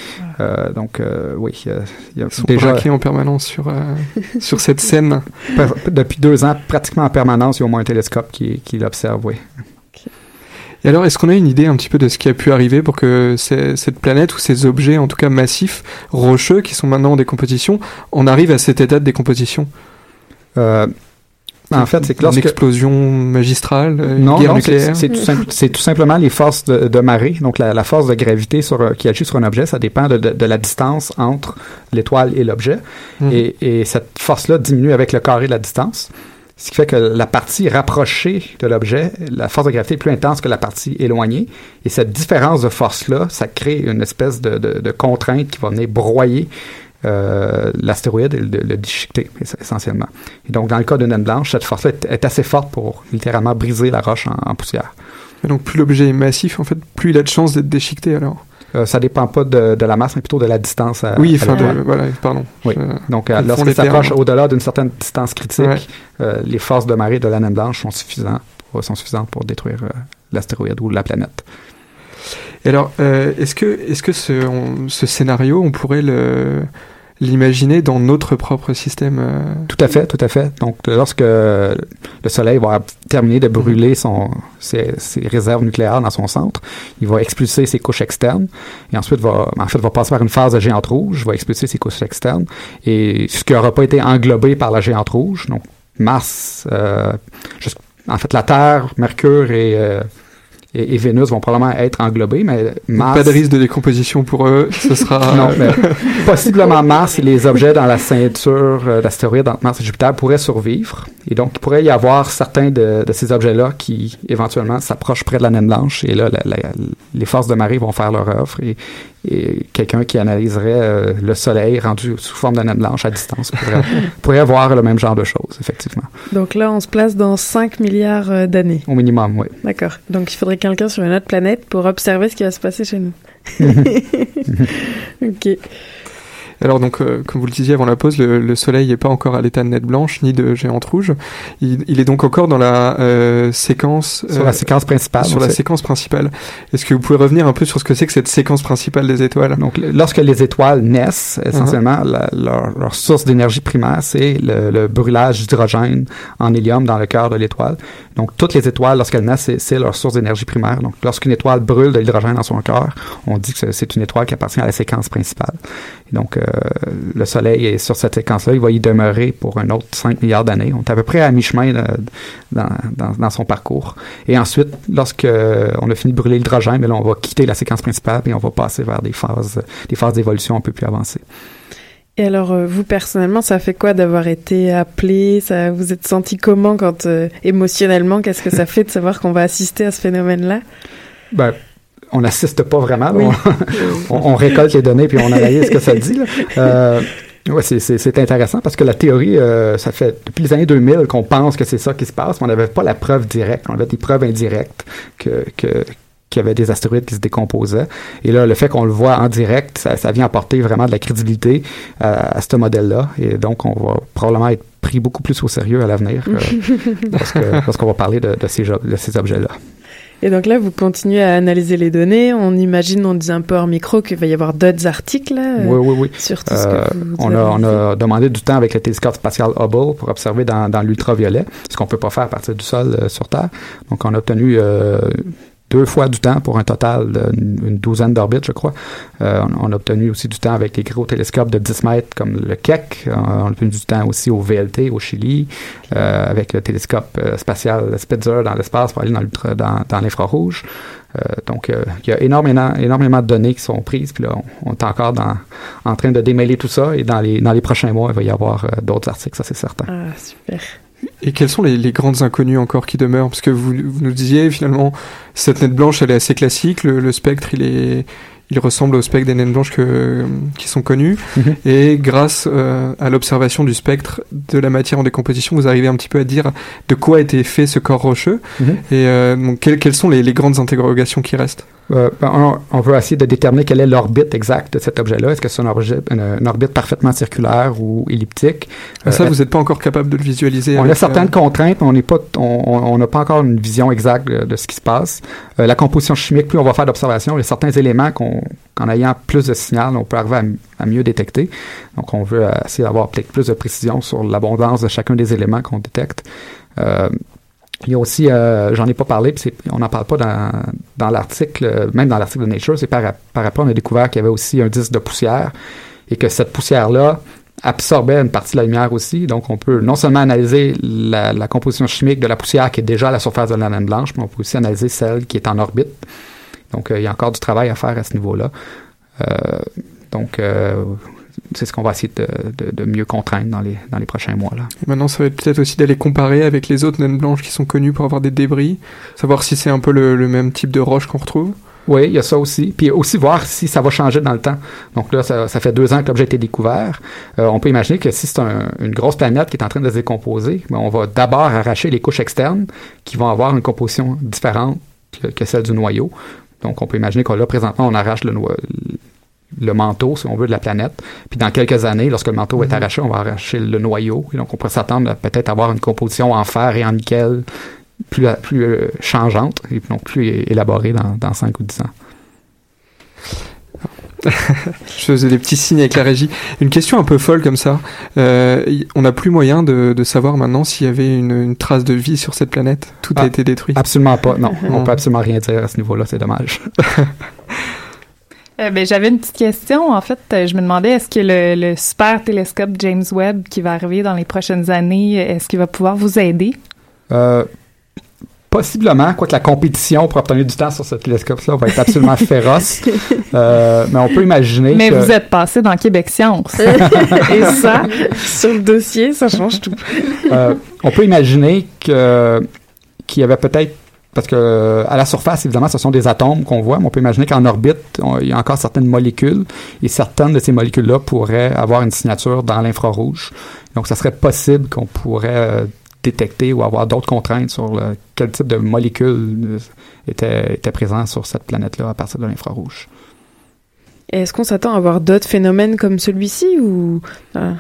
Euh, donc, euh, oui, euh, il y a Ils sont déjà... en permanence sur, euh, sur cette scène. Depuis deux ans, pratiquement en permanence, il y a au moins un télescope qui, qui l'observe, oui. Et alors, est-ce qu'on a une idée un petit peu de ce qui a pu arriver pour que cette planète ou ces objets, en tout cas massifs, rocheux, qui sont maintenant en décomposition, on arrive à cet état de décomposition? Euh, en fait, c'est que Une lorsque... explosion magistrale, euh, une Non, guerre non, c'est- nucléaire? c'est tout, simple- c'est tout simplement les forces de, de marée. Donc, la, la force de gravité sur, un- qui agit sur un objet, ça dépend de, de- de la distance entre l'étoile et l'objet. Mhm. Et, et cette force-là diminue avec le carré de la distance. Ce qui fait que la partie rapprochée de l'objet, la force de gravité est plus intense que la partie éloignée. Et cette différence de force-là, ça crée une espèce de, de- de contrainte qui va venir broyer euh, l'astéroïde et le, le déchiqueter, es- essentiellement. Et donc, dans le cas d'une naine blanche, cette force-là est, est assez forte pour littéralement briser la roche en, en poussière. Et donc, plus l'objet est massif, en fait, plus il a de chances d'être déchiqueté, alors Euh, ça dépend pas de, de la masse, mais plutôt de la distance. À, Oui, enfin, de- voilà, pardon. Oui. Donc, euh, lorsqu'il s'approche au-delà d'une certaine distance critique, Ouais. euh, les forces de marée de la naine blanche sont suffisantes pour, sont suffisantes pour détruire euh, l'astéroïde ou la planète. Et alors, euh, est-ce que, est-ce que ce, on- ce scénario, on pourrait le, l'imaginer dans notre propre système euh, Tout à fait, tout à fait. Donc, lorsque le Soleil va terminer de brûler son, ses, ses réserves nucléaires dans son centre, il va expulser ses couches externes et ensuite va, en fait, va passer par une phase de géante rouge, va expulser ses couches externes et ce qui n'aura pas été englobé par la géante rouge, donc Mars, euh, en fait, la Terre, Mercure et, euh, et, et Vénus vont probablement être englobés, mais Mars... Pas de risque de décomposition pour eux, ce sera... Non, mais possiblement Mars et les objets dans la ceinture euh, d'astéroïdes entre Mars et Jupiter pourraient survivre. Et donc, il pourrait y avoir certains de, de ces objets-là qui, éventuellement, s'approchent près de la naine blanche. Et là, la- la- les forces de marée vont faire leur œuvre. Et, et quelqu'un qui analyserait euh, le Soleil rendu sous forme naine blanche à distance pourrait, pourrait voir le même genre de choses, effectivement. Donc là on se place dans 5 milliards euh, d'années. Au minimum, oui. D'accord. Donc il faudrait quelqu'un sur une autre planète pour observer ce qui va se passer chez nous. ok. Alors donc, euh, comme vous le disiez avant la pause, le, le Soleil n'est pas encore à l'état de nette blanche ni de géante rouge. Il, il est donc encore dans la euh, séquence... Sur euh, la séquence principale. Sur la séquence principale. Est-ce que vous pouvez revenir un peu sur ce que c'est que cette séquence principale des étoiles? Donc, lorsque les étoiles naissent, essentiellement, la- leur, leur source d'énergie primaire, c'est le, le brûlage d'hydrogène en hélium dans le cœur de l'étoile. Donc, toutes les étoiles, lorsqu'elles naissent, c'est- leur source d'énergie primaire. Donc, lorsqu'une étoile brûle de l'hydrogène dans son cœur, on dit que c'est- c'est une étoile qui appartient à la séquence principale. Et donc, euh, le Soleil est sur cette séquence-là. Il va y demeurer pour un autre 5 milliards d'années. On est à peu près à mi-chemin euh, dans, dans, dans son parcours. Et ensuite, lorsque euh, on a fini de brûler l'hydrogène, on va quitter la séquence principale et on va passer vers des phases, des phases d'évolution un peu plus avancées. Et alors, euh, vous personnellement, ça fait quoi d'avoir été appelé? Ça, Vous êtes senti comment quand euh, émotionnellement? Qu'est-ce que ça fait de savoir qu'on va assister à ce phénomène-là? Ben, on n'assiste pas vraiment. Oui. On, on- on récolte les données puis on analyse ce que ça dit. là. Euh, Ouais, c'est- c'est c'est intéressant parce que la théorie, euh, ça fait depuis les années 2000 qu'on pense que c'est ça qui se passe, mais on n'avait pas la preuve directe. On avait des preuves indirectes que, que qu'il y avait des astéroïdes qui se décomposaient. Et là, le fait qu'on le voit en direct, ça, ça vient apporter vraiment de la crédibilité à, à ce modèle-là. Et donc, on va probablement être pris beaucoup plus au sérieux à l'avenir euh, parce qu'on va parler de, de ces, jo- de ces objets-là. Et donc là, vous continuez à analyser les données. On imagine, on dit un peu hors micro qu'il va y avoir d'autres articles euh, Oui, oui, oui. sur tout ce Euh, que vous on, avez a, on a demandé du temps avec le télescope spatial Hubble pour observer dans, dans l'ultraviolet, ce qu'on peut pas faire à partir du sol euh, sur Terre. Donc, on a obtenu euh, deux fois du temps pour un total d'une une douzaine d'orbites, je crois. Euh, on, a obtenu aussi du temps avec les gros télescopes de 10 mètres comme le Keck. Euh, on a obtenu du temps aussi au VLT au Chili, euh, avec le télescope euh, spatial Spitzer dans l'espace pour aller dans dans, dans l'infrarouge. Euh, donc, il y a énormément, énormément de données qui sont prises. Puis là, on, on est encore dans, en train de démêler tout ça. Et dans les, dans les prochains mois, il va y avoir d'autres articles, ça c'est certain. Ah, super. Et quelles sont les, les grandes inconnues encore qui demeurent? Parce que vous, vous nous disiez finalement, cette naine blanche, elle est assez classique. Le, le spectre, il est, il ressemble au spectre des naines blanches que, qui sont connues. Mhm. Et grâce euh, à l'observation du spectre de la matière en décomposition, vous arrivez un petit peu à dire de quoi a été fait ce corps rocheux. Mhm. Et euh, donc, quelles, quelles sont les, les grandes interrogations qui restent? Euh, ben, on, on veut essayer de déterminer quelle est l'orbite exacte de cet objet-là. Est-ce que c'est une, orbite parfaitement circulaire ou elliptique? Ah, Ça, Euh, vous n'êtes pas encore capable de le visualiser On a certaines euh, contraintes, mais on n'est pas, on- n'a pas encore une vision exacte de, ce qui se passe. La composition chimique, plus on va faire d'observations, il y a certains éléments qu'en ayant plus de signal, on peut arriver à, à mieux détecter. Donc, on veut essayer d'avoir peut-être plus de précision sur l'abondance de chacun des éléments qu'on détecte. Il y a aussi, euh, j'en ai pas parlé, puis on n'en parle pas dans, dans l'article, euh, même dans l'article de Nature, c'est par, par après, on a découvert qu'il y avait aussi un disque de poussière et que cette poussière-là absorbait une partie de la lumière aussi. Donc, on peut non seulement analyser la, la composition chimique de la poussière qui est déjà à la surface de la naine blanche, mais on peut aussi analyser celle qui est en orbite. Donc, euh, il y a encore du travail à faire à ce niveau-là. Euh, donc, euh, c'est ce qu'on va essayer de, de- de mieux contraindre dans les, dans les prochains mois. Là. Maintenant, ça va être peut-être aussi d'aller comparer avec les autres naines blanches qui sont connues pour avoir des débris, savoir si c'est un peu le, le même type de roche qu'on retrouve. Oui, il y a ça aussi. Puis aussi voir si ça va changer dans le temps. Donc là, ça, ça fait deux ans que l'objet a été découvert. Euh, on peut imaginer que si c'est un- une grosse planète qui est en train de se décomposer, ben, on va d'abord arracher les couches externes qui vont avoir une composition différente que, que celle du noyau. Donc on peut imaginer que là, présentement, on arrache le, noyau- le manteau, si on veut, de la planète. Puis dans quelques années, lorsque le manteau est arraché, on va arracher le noyau. Et donc on pourrait s'attendre à peut-être avoir une composition en fer et en nickel plus, plus euh, changeante et non plus élaborée dans, dans 5 ou 10 ans. Je faisais des petits signes avec la régie. Une question un peu folle comme ça. Euh, on n'a plus moyen de, de savoir maintenant s'il y avait une, une trace de vie sur cette planète. Tout a Ah, été détruit. Absolument pas, non. On peut absolument rien dire à ce niveau-là, c'est dommage. Euh, ben, J'avais une petite question. En fait, euh, je me demandais, est-ce que le, le super télescope James Webb qui va arriver dans les prochaines années, est-ce qu'il va pouvoir vous aider? Euh, possiblement, quoique la compétition pour obtenir du temps sur ce télescope-là va être absolument féroce. Euh, mais on peut imaginer Mais que... vous êtes passé dans Québec Science. Et ça, sur le dossier, ça change tout. Euh, on peut imaginer que qu'il y avait peut-être parce que euh, à la surface évidemment ce sont des atomes qu'on voit mais on peut imaginer qu'en orbite on- il y a encore certaines molécules et certaines de ces molécules là pourraient avoir une signature dans l'infrarouge donc ça serait possible qu'on pourrait euh, détecter ou avoir d'autres contraintes sur le- quel type de molécules euh, étaient présents sur cette planète là à partir de l'infrarouge Est-ce qu'on s'attend à voir d'autres phénomènes comme celui-ci ou ah.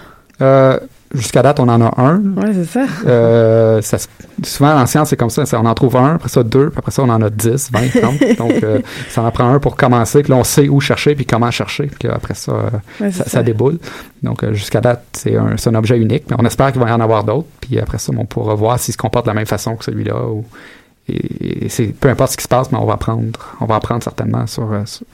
Euh, jusqu'à date on en a un Ouais, c'est ça. Euh, ça souvent en science c'est comme ça, on en trouve un, après ça deux, puis après ça on en a 10, 20, 30. donc euh, ça en prend un pour commencer, puis là on sait où chercher puis comment chercher, puis après ça, euh, Ouais, ça, ça. ça déboule. Donc euh, jusqu'à date c'est un, un objet unique, mais on espère qu'il va y en avoir d'autres, puis après ça on pourra voir s'il se comporte de la même façon que celui-là. Ou, et, et c'est peu importe ce qui se passe, mais on va apprendre, on va apprendre certainement sur, euh, sur,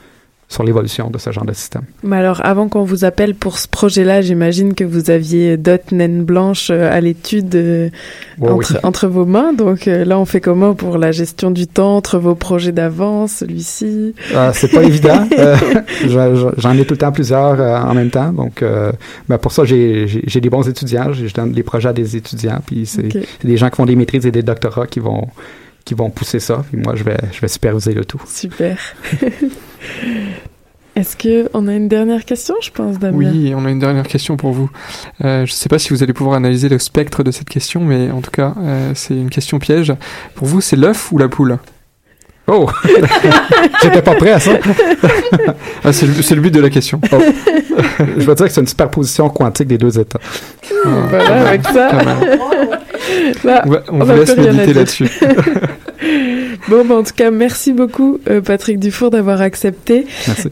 sur l'évolution de ce genre de système. Mais alors, avant qu'on vous appelle pour ce projet-là, j'imagine que vous aviez d'autres naines blanches euh, à l'étude euh, Ouais, entre, oui. entre vos mains. Donc euh, là, on fait comment pour la gestion du temps entre vos projets d'avance, celui-ci? Euh, c'est pas évident. Je- je- J'en ai tout le temps plusieurs en même temps. Donc, ben pour ça, j'ai des bons étudiants. Je donne des projets à des étudiants. Puis c'est des gens qui font des maîtrises et des doctorats qui vont qui vont pousser ça. Puis moi, je vais je vais superviser le tout. Super. Est-ce que on a une dernière question, je pense, Damien? Oui, on a une dernière question pour vous. Euh, je ne sais pas si vous allez pouvoir analyser le spectre de cette question, mais en tout cas, euh, c'est une question piège. Pour vous, c'est l'œuf ou la poule? Oh J'étais pas prêt à ça. ah, c'est, le, c'est le but de la question. Oh. Je veux dire que c'est une superposition quantique des deux états. Ah, voilà, avec ça. Là, on, va, on, on vous laisse méditer là-dessus. bon, bah, en tout cas, merci beaucoup, euh, Patrick Dufour, d'avoir accepté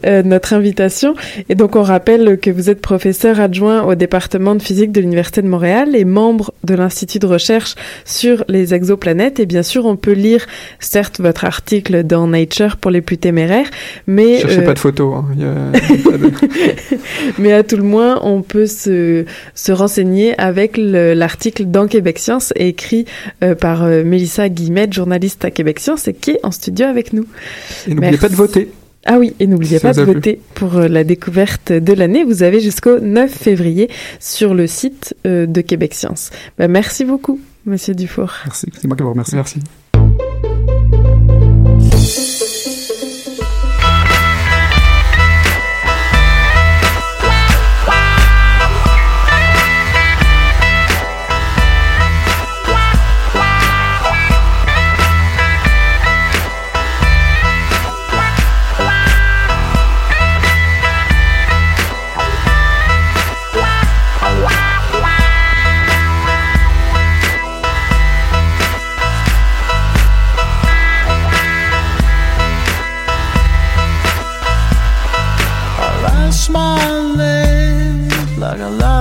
euh, notre invitation. Et donc, on rappelle que vous êtes professeur adjoint au département de physique de l'Université de Montréal et membre de l'Institut de recherche sur les exoplanètes. Et bien sûr, on peut lire, certes, votre article dans Nature pour les plus téméraires, mais... Cherchez euh... pas de photos. Hein. Il y a... mais à tout le moins, on peut se, se renseigner avec l'article dans Québec Science écrit euh, par Mélissa Guillemette, journaliste à Québec Science qui est en studio avec nous. Et n'oubliez pas de voter. Ah oui, et n'oubliez pas de voter pour la découverte de l'année. Vous avez jusqu'au 9 février sur le site de Québec Science. Ben, merci beaucoup, Monsieur Dufour. Merci, c'est moi qui vous remercie. Merci.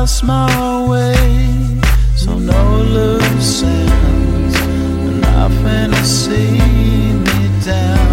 Lost my way. So no loose ends, nothing to see me down.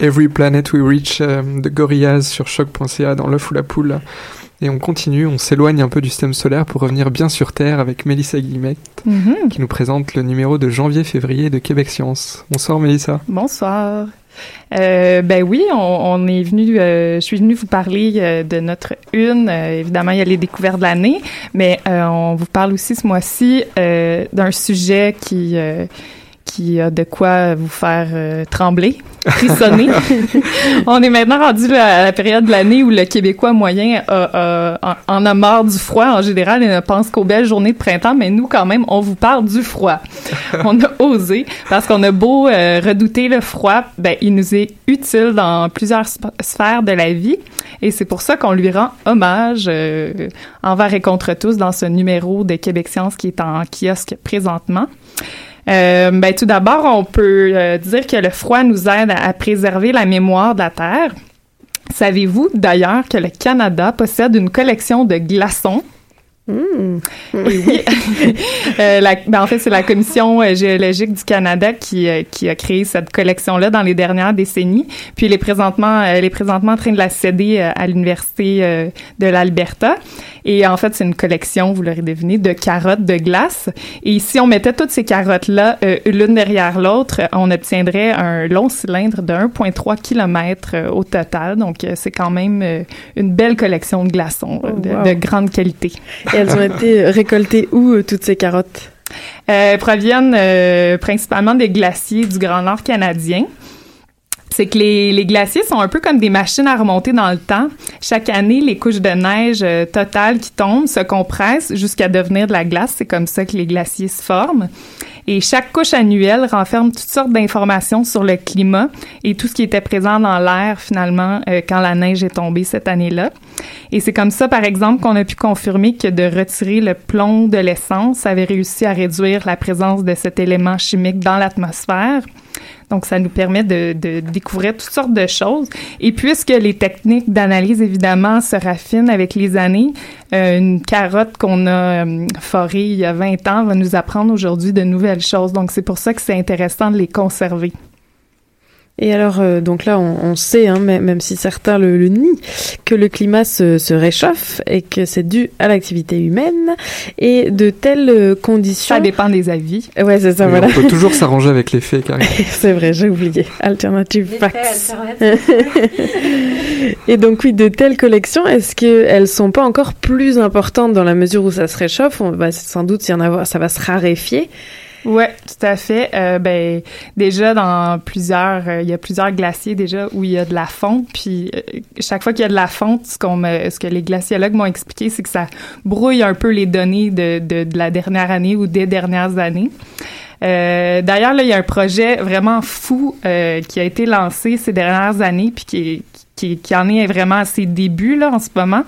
Every Planet We Reach euh, de Gorillaz sur choc.ca dans l'œuf ou la poule. Et on continue, on s'éloigne un peu du système solaire pour revenir bien sur Terre avec Mélissa Guillemette Mhm. qui nous présente le numéro de janvier-février de Québec Science. Bonsoir Mélissa. Bonsoir. Euh, ben oui, on, on est venu, euh, je suis venue vous parler euh, de notre une. Évidemment, il y a les découvertes de l'année, mais on vous parle aussi ce mois-ci d'un sujet qui qui a de quoi vous faire euh, trembler, frissonner. on est maintenant rendu là, à la période de l'année où le Québécois moyen a- a- en, en a marre du froid en général et ne pense qu'aux belles journées de printemps, mais nous quand même, on vous parle du froid. on a osé parce qu'on a beau euh, redouter le froid, ben il nous est utile dans plusieurs sp- sphères de la vie et c'est pour ça qu'on lui rend hommage euh, envers et contre tous dans ce numéro de Québec Science qui est en kiosque présentement. Euh, ben, tout d'abord, on peut euh, dire que le froid nous aide à, à préserver la mémoire de la Terre. Savez-vous d'ailleurs que le Canada possède une collection de glaçons? Et oui. Euh, la- ben, en fait, c'est la Commission euh, géologique du Canada qui, euh, qui a créé cette collection-là dans les dernières décennies. Puis, elle est présentement, elle est présentement en train de la céder à l'Université de l'Alberta. Et en fait, c'est une collection, vous l'aurez deviné, de carottes de glace. Et si on mettait toutes ces carottes-là euh, l'une derrière l'autre, on obtiendrait un long cylindre de 1,3 km au total. Donc, c'est quand même une belle collection de glaçons de, wow. de grande qualité. Elles ont été récoltées où, euh, toutes ces carottes? Euh, proviennent euh, principalement des glaciers du Grand Nord canadien. C'est que les, les glaciers sont un peu comme des machines à remonter dans le temps. Chaque année, les couches de neige euh, totales qui tombent se compressent jusqu'à devenir de la glace. C'est comme ça que les glaciers se forment. Et chaque couche annuelle renferme toutes sortes d'informations sur le climat et tout ce qui était présent dans l'air finalement euh, quand la neige est tombée cette année-là. Et c'est comme ça, par exemple, qu'on a pu confirmer que de retirer le plomb de l'essence avait réussi à réduire la présence de cet élément chimique dans l'atmosphère. Donc, ça nous permet de, de découvrir toutes sortes de choses. Et puisque les techniques d'analyse, évidemment, se raffinent avec les années, euh, une carotte qu'on a euh, forée il y a 20 ans va nous apprendre aujourd'hui de nouvelles choses. Donc, c'est pour ça que c'est intéressant de les conserver. Et alors, euh, donc là, on, on sait, hein, même, même si certains le, le nient, que le climat se, se réchauffe et que c'est dû à l'activité humaine. Et de telles euh, conditions... Ça dépend des avis. Ouais, c'est ça, voilà. On peut toujours s'arranger avec les faits, Karine. c'est vrai, j'ai oublié. Alternative Les facts. faits Et donc oui, de telles collections, est-ce qu'elles sont pas encore plus importantes dans la mesure où ça se réchauffe? On va sans doute y en avoir, ça va se raréfier. Ouais, tout à fait. Euh, ben déjà dans plusieurs, euh, il y a plusieurs glaciers déjà où il y a de la fonte. Puis euh, chaque fois qu'il y a de la fonte, ce qu'on ce que les glaciologues m'ont expliqué, c'est que ça brouille un peu les données de, de, de la dernière année ou des dernières années. Euh, D'ailleurs, là, il y a un projet vraiment fou euh, qui a été lancé ces dernières années, puis qui, qui, qui en est vraiment à ses débuts là en ce moment.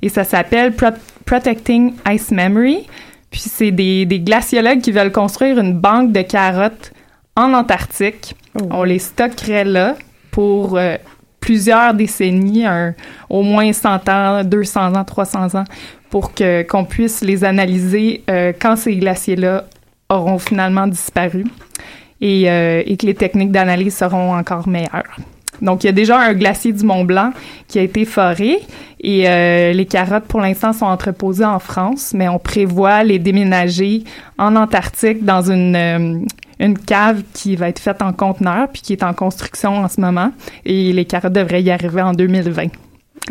Et ça s'appelle Pro- Protecting Ice Memory. Puis c'est des, des glaciologues qui veulent construire une banque de carottes en Antarctique. On les stockerait là pour euh, plusieurs décennies, un- au moins 100 ans, 200 ans, 300 ans, pour que qu'on puisse les analyser euh, quand ces glaciers-là auront finalement disparu et, euh, et que les techniques d'analyse seront encore meilleures. Donc, il y a déjà un glacier du Mont Blanc qui a été foré et euh, les carottes, pour l'instant, sont entreposées en France, mais on prévoit les déménager en Antarctique dans une, euh, une cave qui va être faite en conteneur puis qui est en construction en ce moment. Et les carottes devraient y arriver en 2020.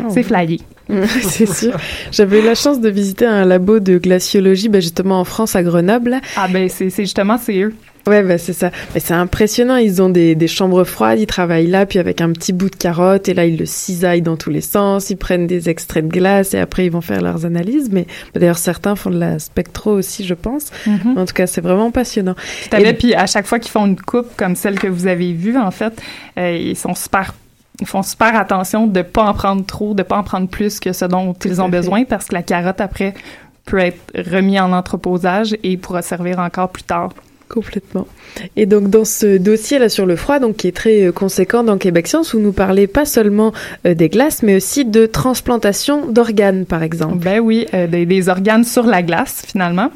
C'est flyé. c'est sûr. J'avais eu la chance de visiter un labo de glaciologie, ben justement en France, à Grenoble. Ah ben c'est c'est justement c'est eux. Ouais, bah c'est ça. Mais c'est impressionnant. Ils ont des, des chambres froides, ils travaillent là, puis avec un petit bout de carotte, et là ils le cisaillent dans tous les sens. Ils prennent des extraits de glace et après ils vont faire leurs analyses. Mais bah, d'ailleurs certains font de la spectro aussi, je pense. Mhm. En tout cas, c'est vraiment passionnant. Tout à fait. Puis à chaque fois qu'ils font une coupe comme celle que vous avez vue, en fait, euh, ils sont super ils font super attention de pas en prendre trop, de pas en prendre plus que ce dont ils ont besoin parce que la carotte après peut être remis en entreposage et pourra servir encore plus tard Complètement. Et donc dans ce dossier là sur le froid, donc qui est très euh, conséquent dans Québec Science, vous nous parlez pas seulement euh, des glaces, mais aussi de transplantation d'organes, par exemple. Ben oui, euh, des, organes sur la glace finalement.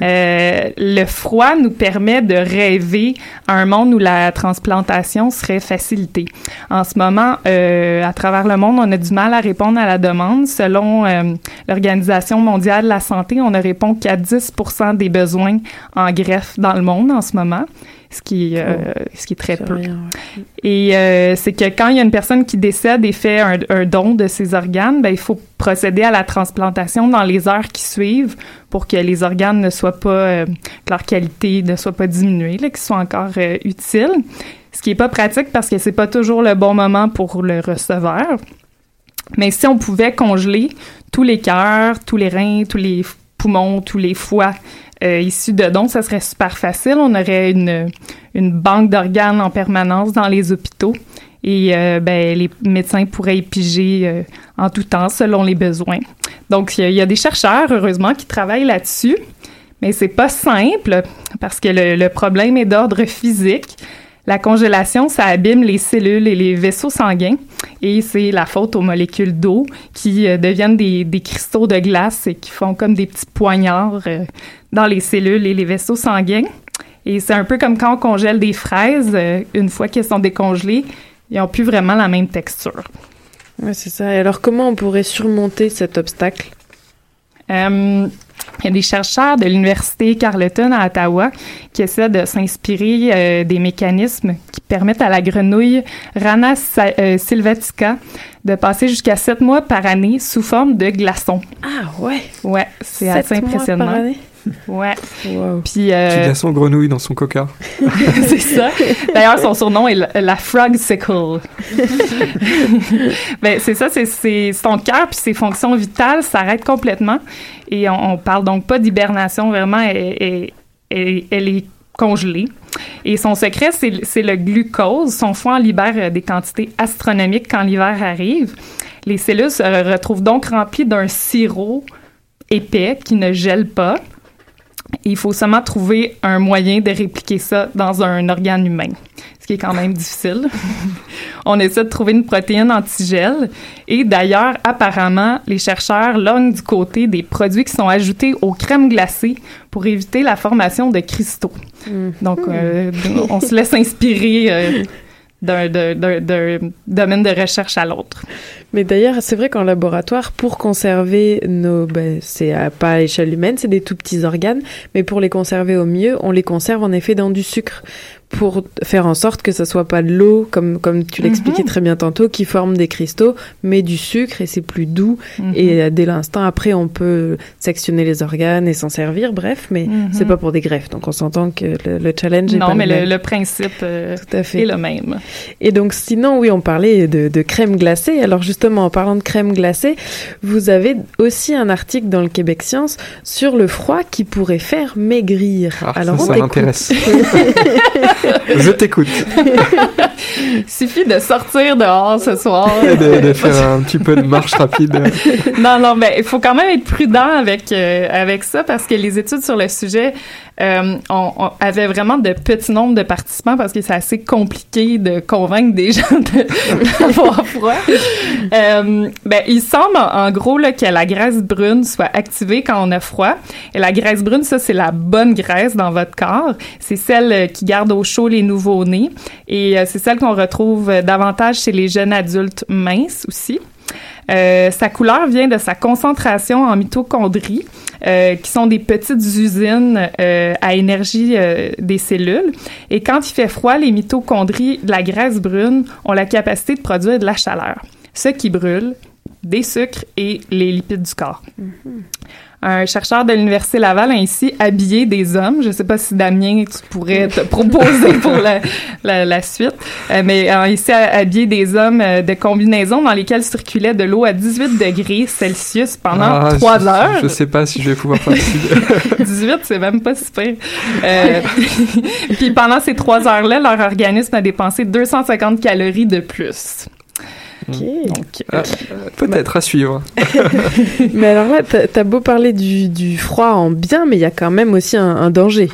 Le froid nous permet de rêver à un monde où la transplantation serait facilitée. En ce moment, à travers le monde, on a du mal à répondre à la demande. Selon l'Organisation mondiale de la santé, on ne répond qu'à 10% des besoins en greffe dans le monde en ce moment ce qui, euh, ce qui est très peu. Rien, ouais. Et euh, c'est que quand il y a une personne qui décède et fait un, un don de ses organes, ben, il faut procéder à la transplantation dans les heures qui suivent pour que les organes ne soient pas, euh, que leur qualité ne soit pas diminuée, qu'ils soient encore utiles. Ce qui est pas pratique parce que c'est pas toujours le bon moment pour le receveur. Mais si on pouvait congeler tous les cœurs, tous les reins, tous les poumons, tous les foies euh, issus de dons, ça serait super facile. On aurait une, une banque d'organes en permanence dans les hôpitaux et euh, ben, les médecins pourraient y piger euh, en tout temps selon les besoins. Donc, il y, y a des chercheurs, heureusement, qui travaillent là-dessus, mais c'est pas simple parce que le, le problème est d'ordre physique. La congélation, ça abîme les cellules et les vaisseaux sanguins et c'est la faute aux molécules d'eau qui euh, deviennent des, des cristaux de glace et qui font comme des petits poignards euh, dans les cellules et les vaisseaux sanguins. Et c'est un peu comme quand on congèle des fraises, euh, une fois qu'elles sont décongelées, ils n'ont plus vraiment la même texture. Ouais, c'est ça. Et alors, comment on pourrait surmonter cet obstacle? Il y a des chercheurs de l'Université Carleton à Ottawa qui essaient de s'inspirer euh, des mécanismes qui permettent à la grenouille Rana euh, sylvatica de passer jusqu'à sept mois par année sous forme de glaçons. Ah ouais Ouais, c'est assez mois impressionnant. par année? Ouais. Wow. Puis euh, Petit glaçon grenouille dans son coca. c'est ça. D'ailleurs, son surnom est la, la Frog Sickle. ben, c'est ça, c'est, son cœur puis ses fonctions vitales s'arrêtent complètement. Et on, on parle donc pas d'hibernation, vraiment, elle, elle- est congelée. Et son secret, c'est, c'est le glucose. Son foie en libère euh, des quantités astronomiques quand l'hiver arrive. Les cellules se retrouvent donc remplies d'un sirop épais qui ne gèle pas. Il faut seulement trouver un moyen de répliquer ça dans un organe humain, ce qui est quand même difficile. On essaie de trouver une protéine antigel et d'ailleurs, apparemment, les chercheurs lognent du côté des produits qui sont ajoutés aux crèmes glacées pour éviter la formation de cristaux. Donc, euh, on se laisse inspirer euh, d'un domaine de recherche à l'autre. Mais d'ailleurs, c'est vrai qu'en laboratoire, pour conserver nos, ben, c'est pas à l'échelle humaine, c'est des tout petits organes, mais pour les conserver au mieux, on les conserve en effet dans du sucre pour faire en sorte que ça soit pas de l'eau, comme comme tu l'expliquais Mhm. très bien tantôt, qui forme des cristaux, mais du sucre et c'est plus doux. Mhm. Et euh, dès l'instant après, on peut sectionner les organes et s'en servir. Bref, mais Mhm. c'est pas pour des greffes. Donc on s'entend que le, le challenge est Non, pas mais le le, même. le principe euh, Tout à fait. est le même. Et donc, sinon, oui, on parlait de, de crème glacée. Alors, justement, en parlant de crème glacée, vous avez aussi un article dans le Québec Science sur le froid qui pourrait faire maigrir. Alors, ça, on ça m'intéresse. Je t'écoute. Il suffit de sortir dehors ce soir. Et de, de faire un petit peu de marche rapide. non, non, mais il faut quand même être prudent avec euh, avec ça parce que les études sur le sujet euh, on, avait vraiment de petits nombres de participants parce que c'est assez compliqué de convaincre des gens de- d'avoir froid. Euh, ben, il semble en, gros là, que la graisse brune soit activée quand on a froid. Et la graisse brune, ça c'est la bonne graisse dans votre corps. C'est celle euh, qui garde au chaud les nouveaux-nés et euh, c'est celle qu'on retrouve davantage chez les jeunes adultes minces aussi. Euh, sa couleur vient de sa concentration en mitochondries, euh, qui sont des petites usines euh, à énergie des cellules. Et quand il fait froid, les mitochondries de la graisse brune ont la capacité de produire de la chaleur, ce qui brûle des sucres et les lipides du corps. Un chercheur de l'Université Laval a ainsi habillé des hommes. Je ne sais pas si Damien, tu pourrais te proposer pour la, la, la suite, Euh, mais a ainsi habillé des hommes euh, de combinaisons dans lesquelles circulait de l'eau à 18 degrés Celsius pendant Ah, trois heures. Je sais pas si je vais pouvoir participer. 18, c'est même pas super. Euh, puis pendant ces trois heures-là, leur organisme a dépensé 250 calories de plus. Donc, Ah, Peut-être à suivre. mais alors là, t'as t'as beau parler du, du froid en bien, mais il y a quand même aussi un, un danger.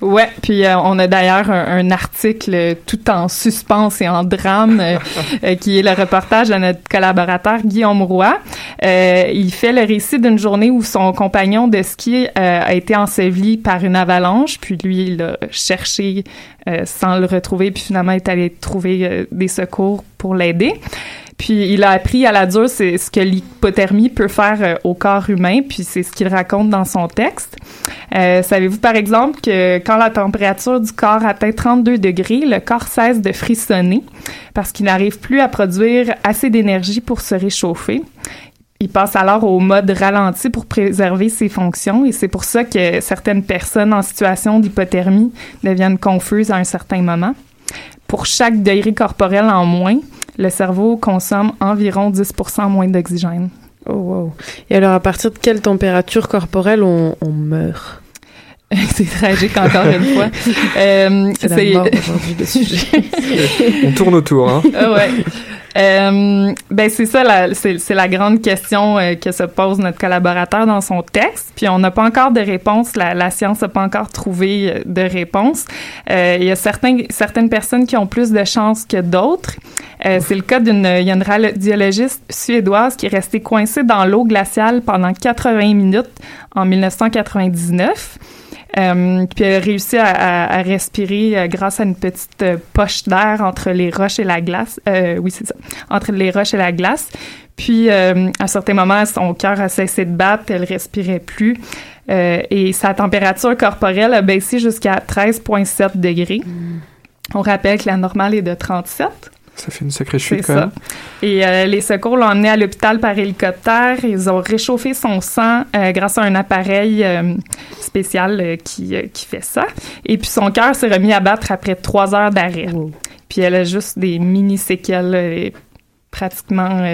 Ouais, puis euh, on a d'ailleurs un, un article tout en suspense et en drame euh, euh, qui est le reportage de notre collaborateur Guillaume Roy. Euh, il fait le récit d'une journée où son compagnon de ski euh, a été enseveli par une avalanche, puis lui il a cherché euh, sans le retrouver, puis finalement est allé trouver des secours pour l'aider. Puis il a appris à la dure c'est ce que l'hypothermie peut faire euh, au corps humain, puis c'est ce qu'il raconte dans son texte. Euh, Savez-vous par exemple que quand la température du corps atteint 32 degrés, le corps cesse de frissonner parce qu'il n'arrive plus à produire assez d'énergie pour se réchauffer. Il passe alors au mode ralenti pour préserver ses fonctions et c'est pour ça que certaines personnes en situation d'hypothermie deviennent confuses à un certain moment. Pour chaque degré corporel en moins, le cerveau consomme environ 10% moins d'oxygène. Oh wow. Et alors, à partir de quelle température corporelle on, on meurt? C'est tragique encore une fois. Euh, C'est la mort aujourd'hui, le sujet. On tourne autour, hein. Ah ouais. Euh, ben c'est ça, la- c'est c'est la grande question euh, que se pose notre collaborateur dans son texte. Puis on n'a pas encore de réponse. La, la science n'a pas encore trouvé euh, de réponse. Euh, Il y a certains, certaines personnes qui ont plus de chances que d'autres. Euh, c'est le cas d'une radiologiste suédoise qui est restée coincée dans l'eau glaciale pendant 80 minutes en 1999. Euh, puis elle a réussi à, à- à respirer euh, grâce à une petite euh, poche d'air entre les roches et la glace. Euh, oui, c'est ça. Entre les roches et la glace. Puis, euh, à un certain moment, son cœur a cessé de battre, elle respirait plus. Euh, et sa température corporelle a baissé jusqu'à 13,7 degrés. On rappelle que la normale est de 37. Ça fait une sacrée chute quand ça. même. Et euh, les secours l'ont emmené à l'hôpital par hélicoptère. Ils ont réchauffé son sang euh, grâce à un appareil euh, spécial qui, qui fait ça. Et puis son cœur s'est remis à battre après trois heures d'arrêt. Puis elle a juste des mini séquelles pratiquement.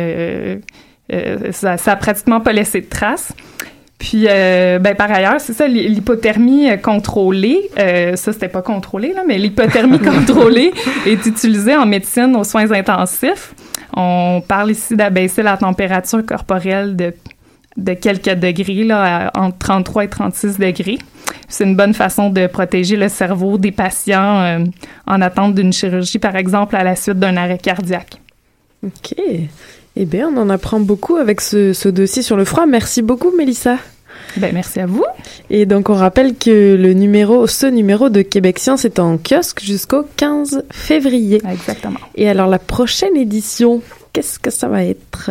ça, ça a pratiquement pas laissé de traces. Puis, euh, ben, par ailleurs, c'est ça, l'hy- l'hypothermie euh, contrôlée, euh, ça, c'était pas contrôlé, là, mais l'hypothermie contrôlée est utilisée en médecine aux soins intensifs. On parle ici d'abaisser la température corporelle de, de quelques degrés, là, à- entre 33 et 36 degrés. C'est une bonne façon de protéger le cerveau des patients euh, en attente d'une chirurgie, par exemple, à la suite d'un arrêt cardiaque. Ok. Eh bien, on en apprend beaucoup avec ce, ce dossier sur le froid. Merci beaucoup, Mélissa. Ben, merci à vous. Et donc, on rappelle que le numéro, ce numéro de Québec Science est en kiosque jusqu'au 15 février. Exactement. Et alors, la prochaine édition, qu'est-ce que ça va être?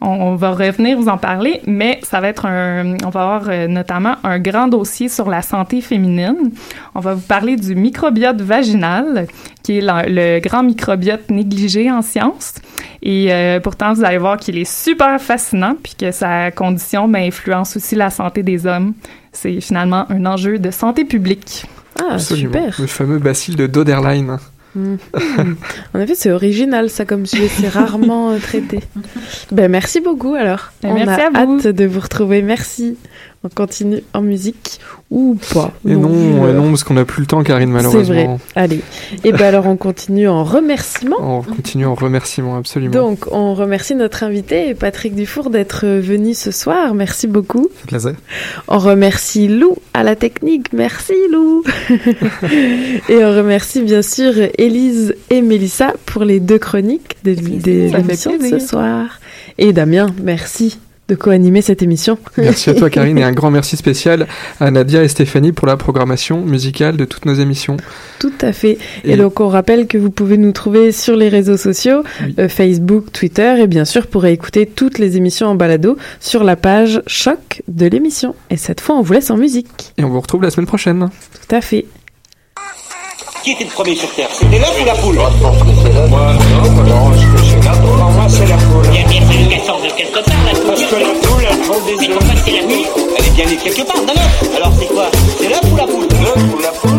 On, on va revenir vous en parler, mais ça va être un, on va avoir euh, notamment un grand dossier sur la santé féminine. On va vous parler du microbiote vaginal, qui est la- le grand microbiote négligé en sciences. Et euh, pourtant, vous allez voir qu'il est super fascinant, puis que sa condition ben, influence aussi la santé des hommes. C'est finalement un enjeu de santé publique. Ah, Absolument. super. Le fameux bacille de Doderlein. En effet, c'est original, ça, comme sujet. C'est rarement euh, traité. Ben, merci beaucoup, alors. Ben, on merci a à vous. hâte de vous retrouver. Merci. On continue en musique ou pas. Et non, vu, et non, parce qu'on n'a plus le temps, Karine, C'est malheureusement. vrai. Allez. Et ben alors, on continue en remerciement. On continue en remerciement, absolument. Donc, on remercie notre invité, Patrick Dufour, d'être venu ce soir. Merci beaucoup. plaisir. On remercie Lou à la technique. Merci Lou. et on remercie bien sûr Élise et Mélissa pour les deux chroniques de, de ce soir. Et Damien, merci de co-animer cette émission. Merci à toi, Karine, et un grand merci spécial à Nadia et Stéphanie pour la programmation musicale de toutes nos émissions. Tout à fait. Et, Et- donc on rappelle que vous pouvez nous trouver sur les réseaux sociaux, euh, Facebook, Twitter, et bien sûr pour écouter toutes les émissions en balado sur la page choc de l'émission. Et cette fois, on vous laisse en musique. Et on vous retrouve la semaine prochaine. Tout à fait. Qui était le premier sur Terre? C'était l'œuf ou la poule? Moi, je pense que c'est l'œuf. Moi, non, moi, je pense que c'est la poule. Pour moi, c'est la poule. Il y a bien fallu qu'elle sorte de quelque part, la poule. Parce que la poule, elle prend des Mais œufs. pourquoi c'est la nuit Elle est bien née quelque part, d'un œuf. Alors c'est quoi? C'est l'œuf ou la poule? L'œuf ou la poule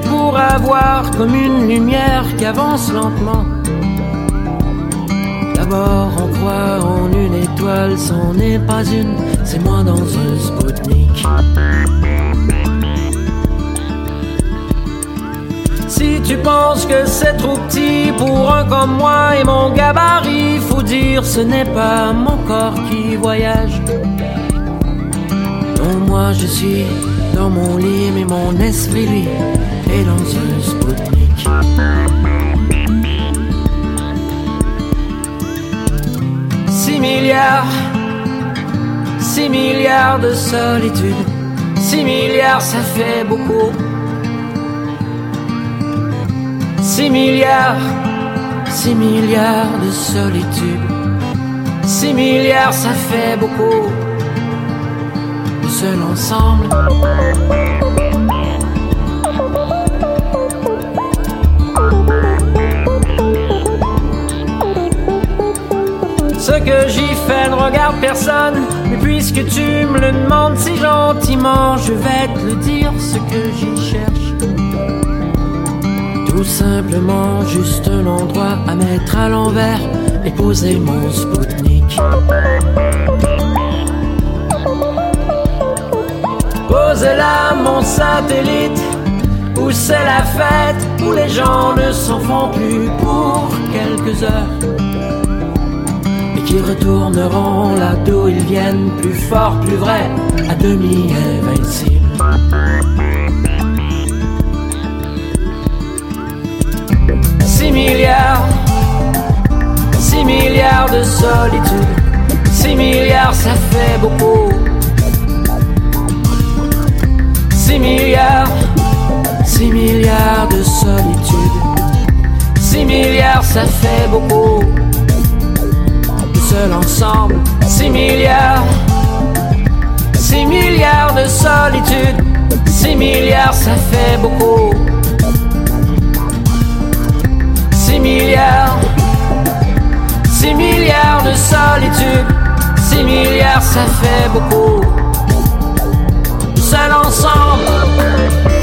ciel, tu pourras voir comme une lumière qui avance lentement. D'abord on croit en une étoile, c'en n'est pas une, c'est moi dans un Spoutnik. Si tu penses que c'est trop petit pour un comme moi et mon gabarit, faut dire ce n'est pas mon corps qui voyage. Non, moi je suis dans mon lit, mais mon esprit lui Spoutnik. Six milliards, six milliards de solitude, six milliards ça fait beaucoup. Six milliards, six milliards de solitude, six milliards ça fait beaucoup. Seul ensemble. Ce que j'y fais ne regarde personne, mais puisque tu me le demandes si gentiment, je vais te le dire ce que j'y cherche. Tout simplement juste un endroit à mettre à l'envers et poser mon Spoutnik. Pose là mon satellite, où c'est la fête, où les gens ne s'en font plus pour quelques heures. Qui retourneront là d'où ils viennent, plus fort, plus vrai, à demi invincibles. Six milliards, six milliards de solitude, six milliards ça fait beaucoup. Six milliards, six milliards de solitude. Six milliards, ça fait beaucoup. Seul ensemble, six milliards. Six milliards de solitude. Six milliards, ça fait beaucoup. Six milliards. Six milliards de solitude. Six milliards, ça fait beaucoup seul ensemble.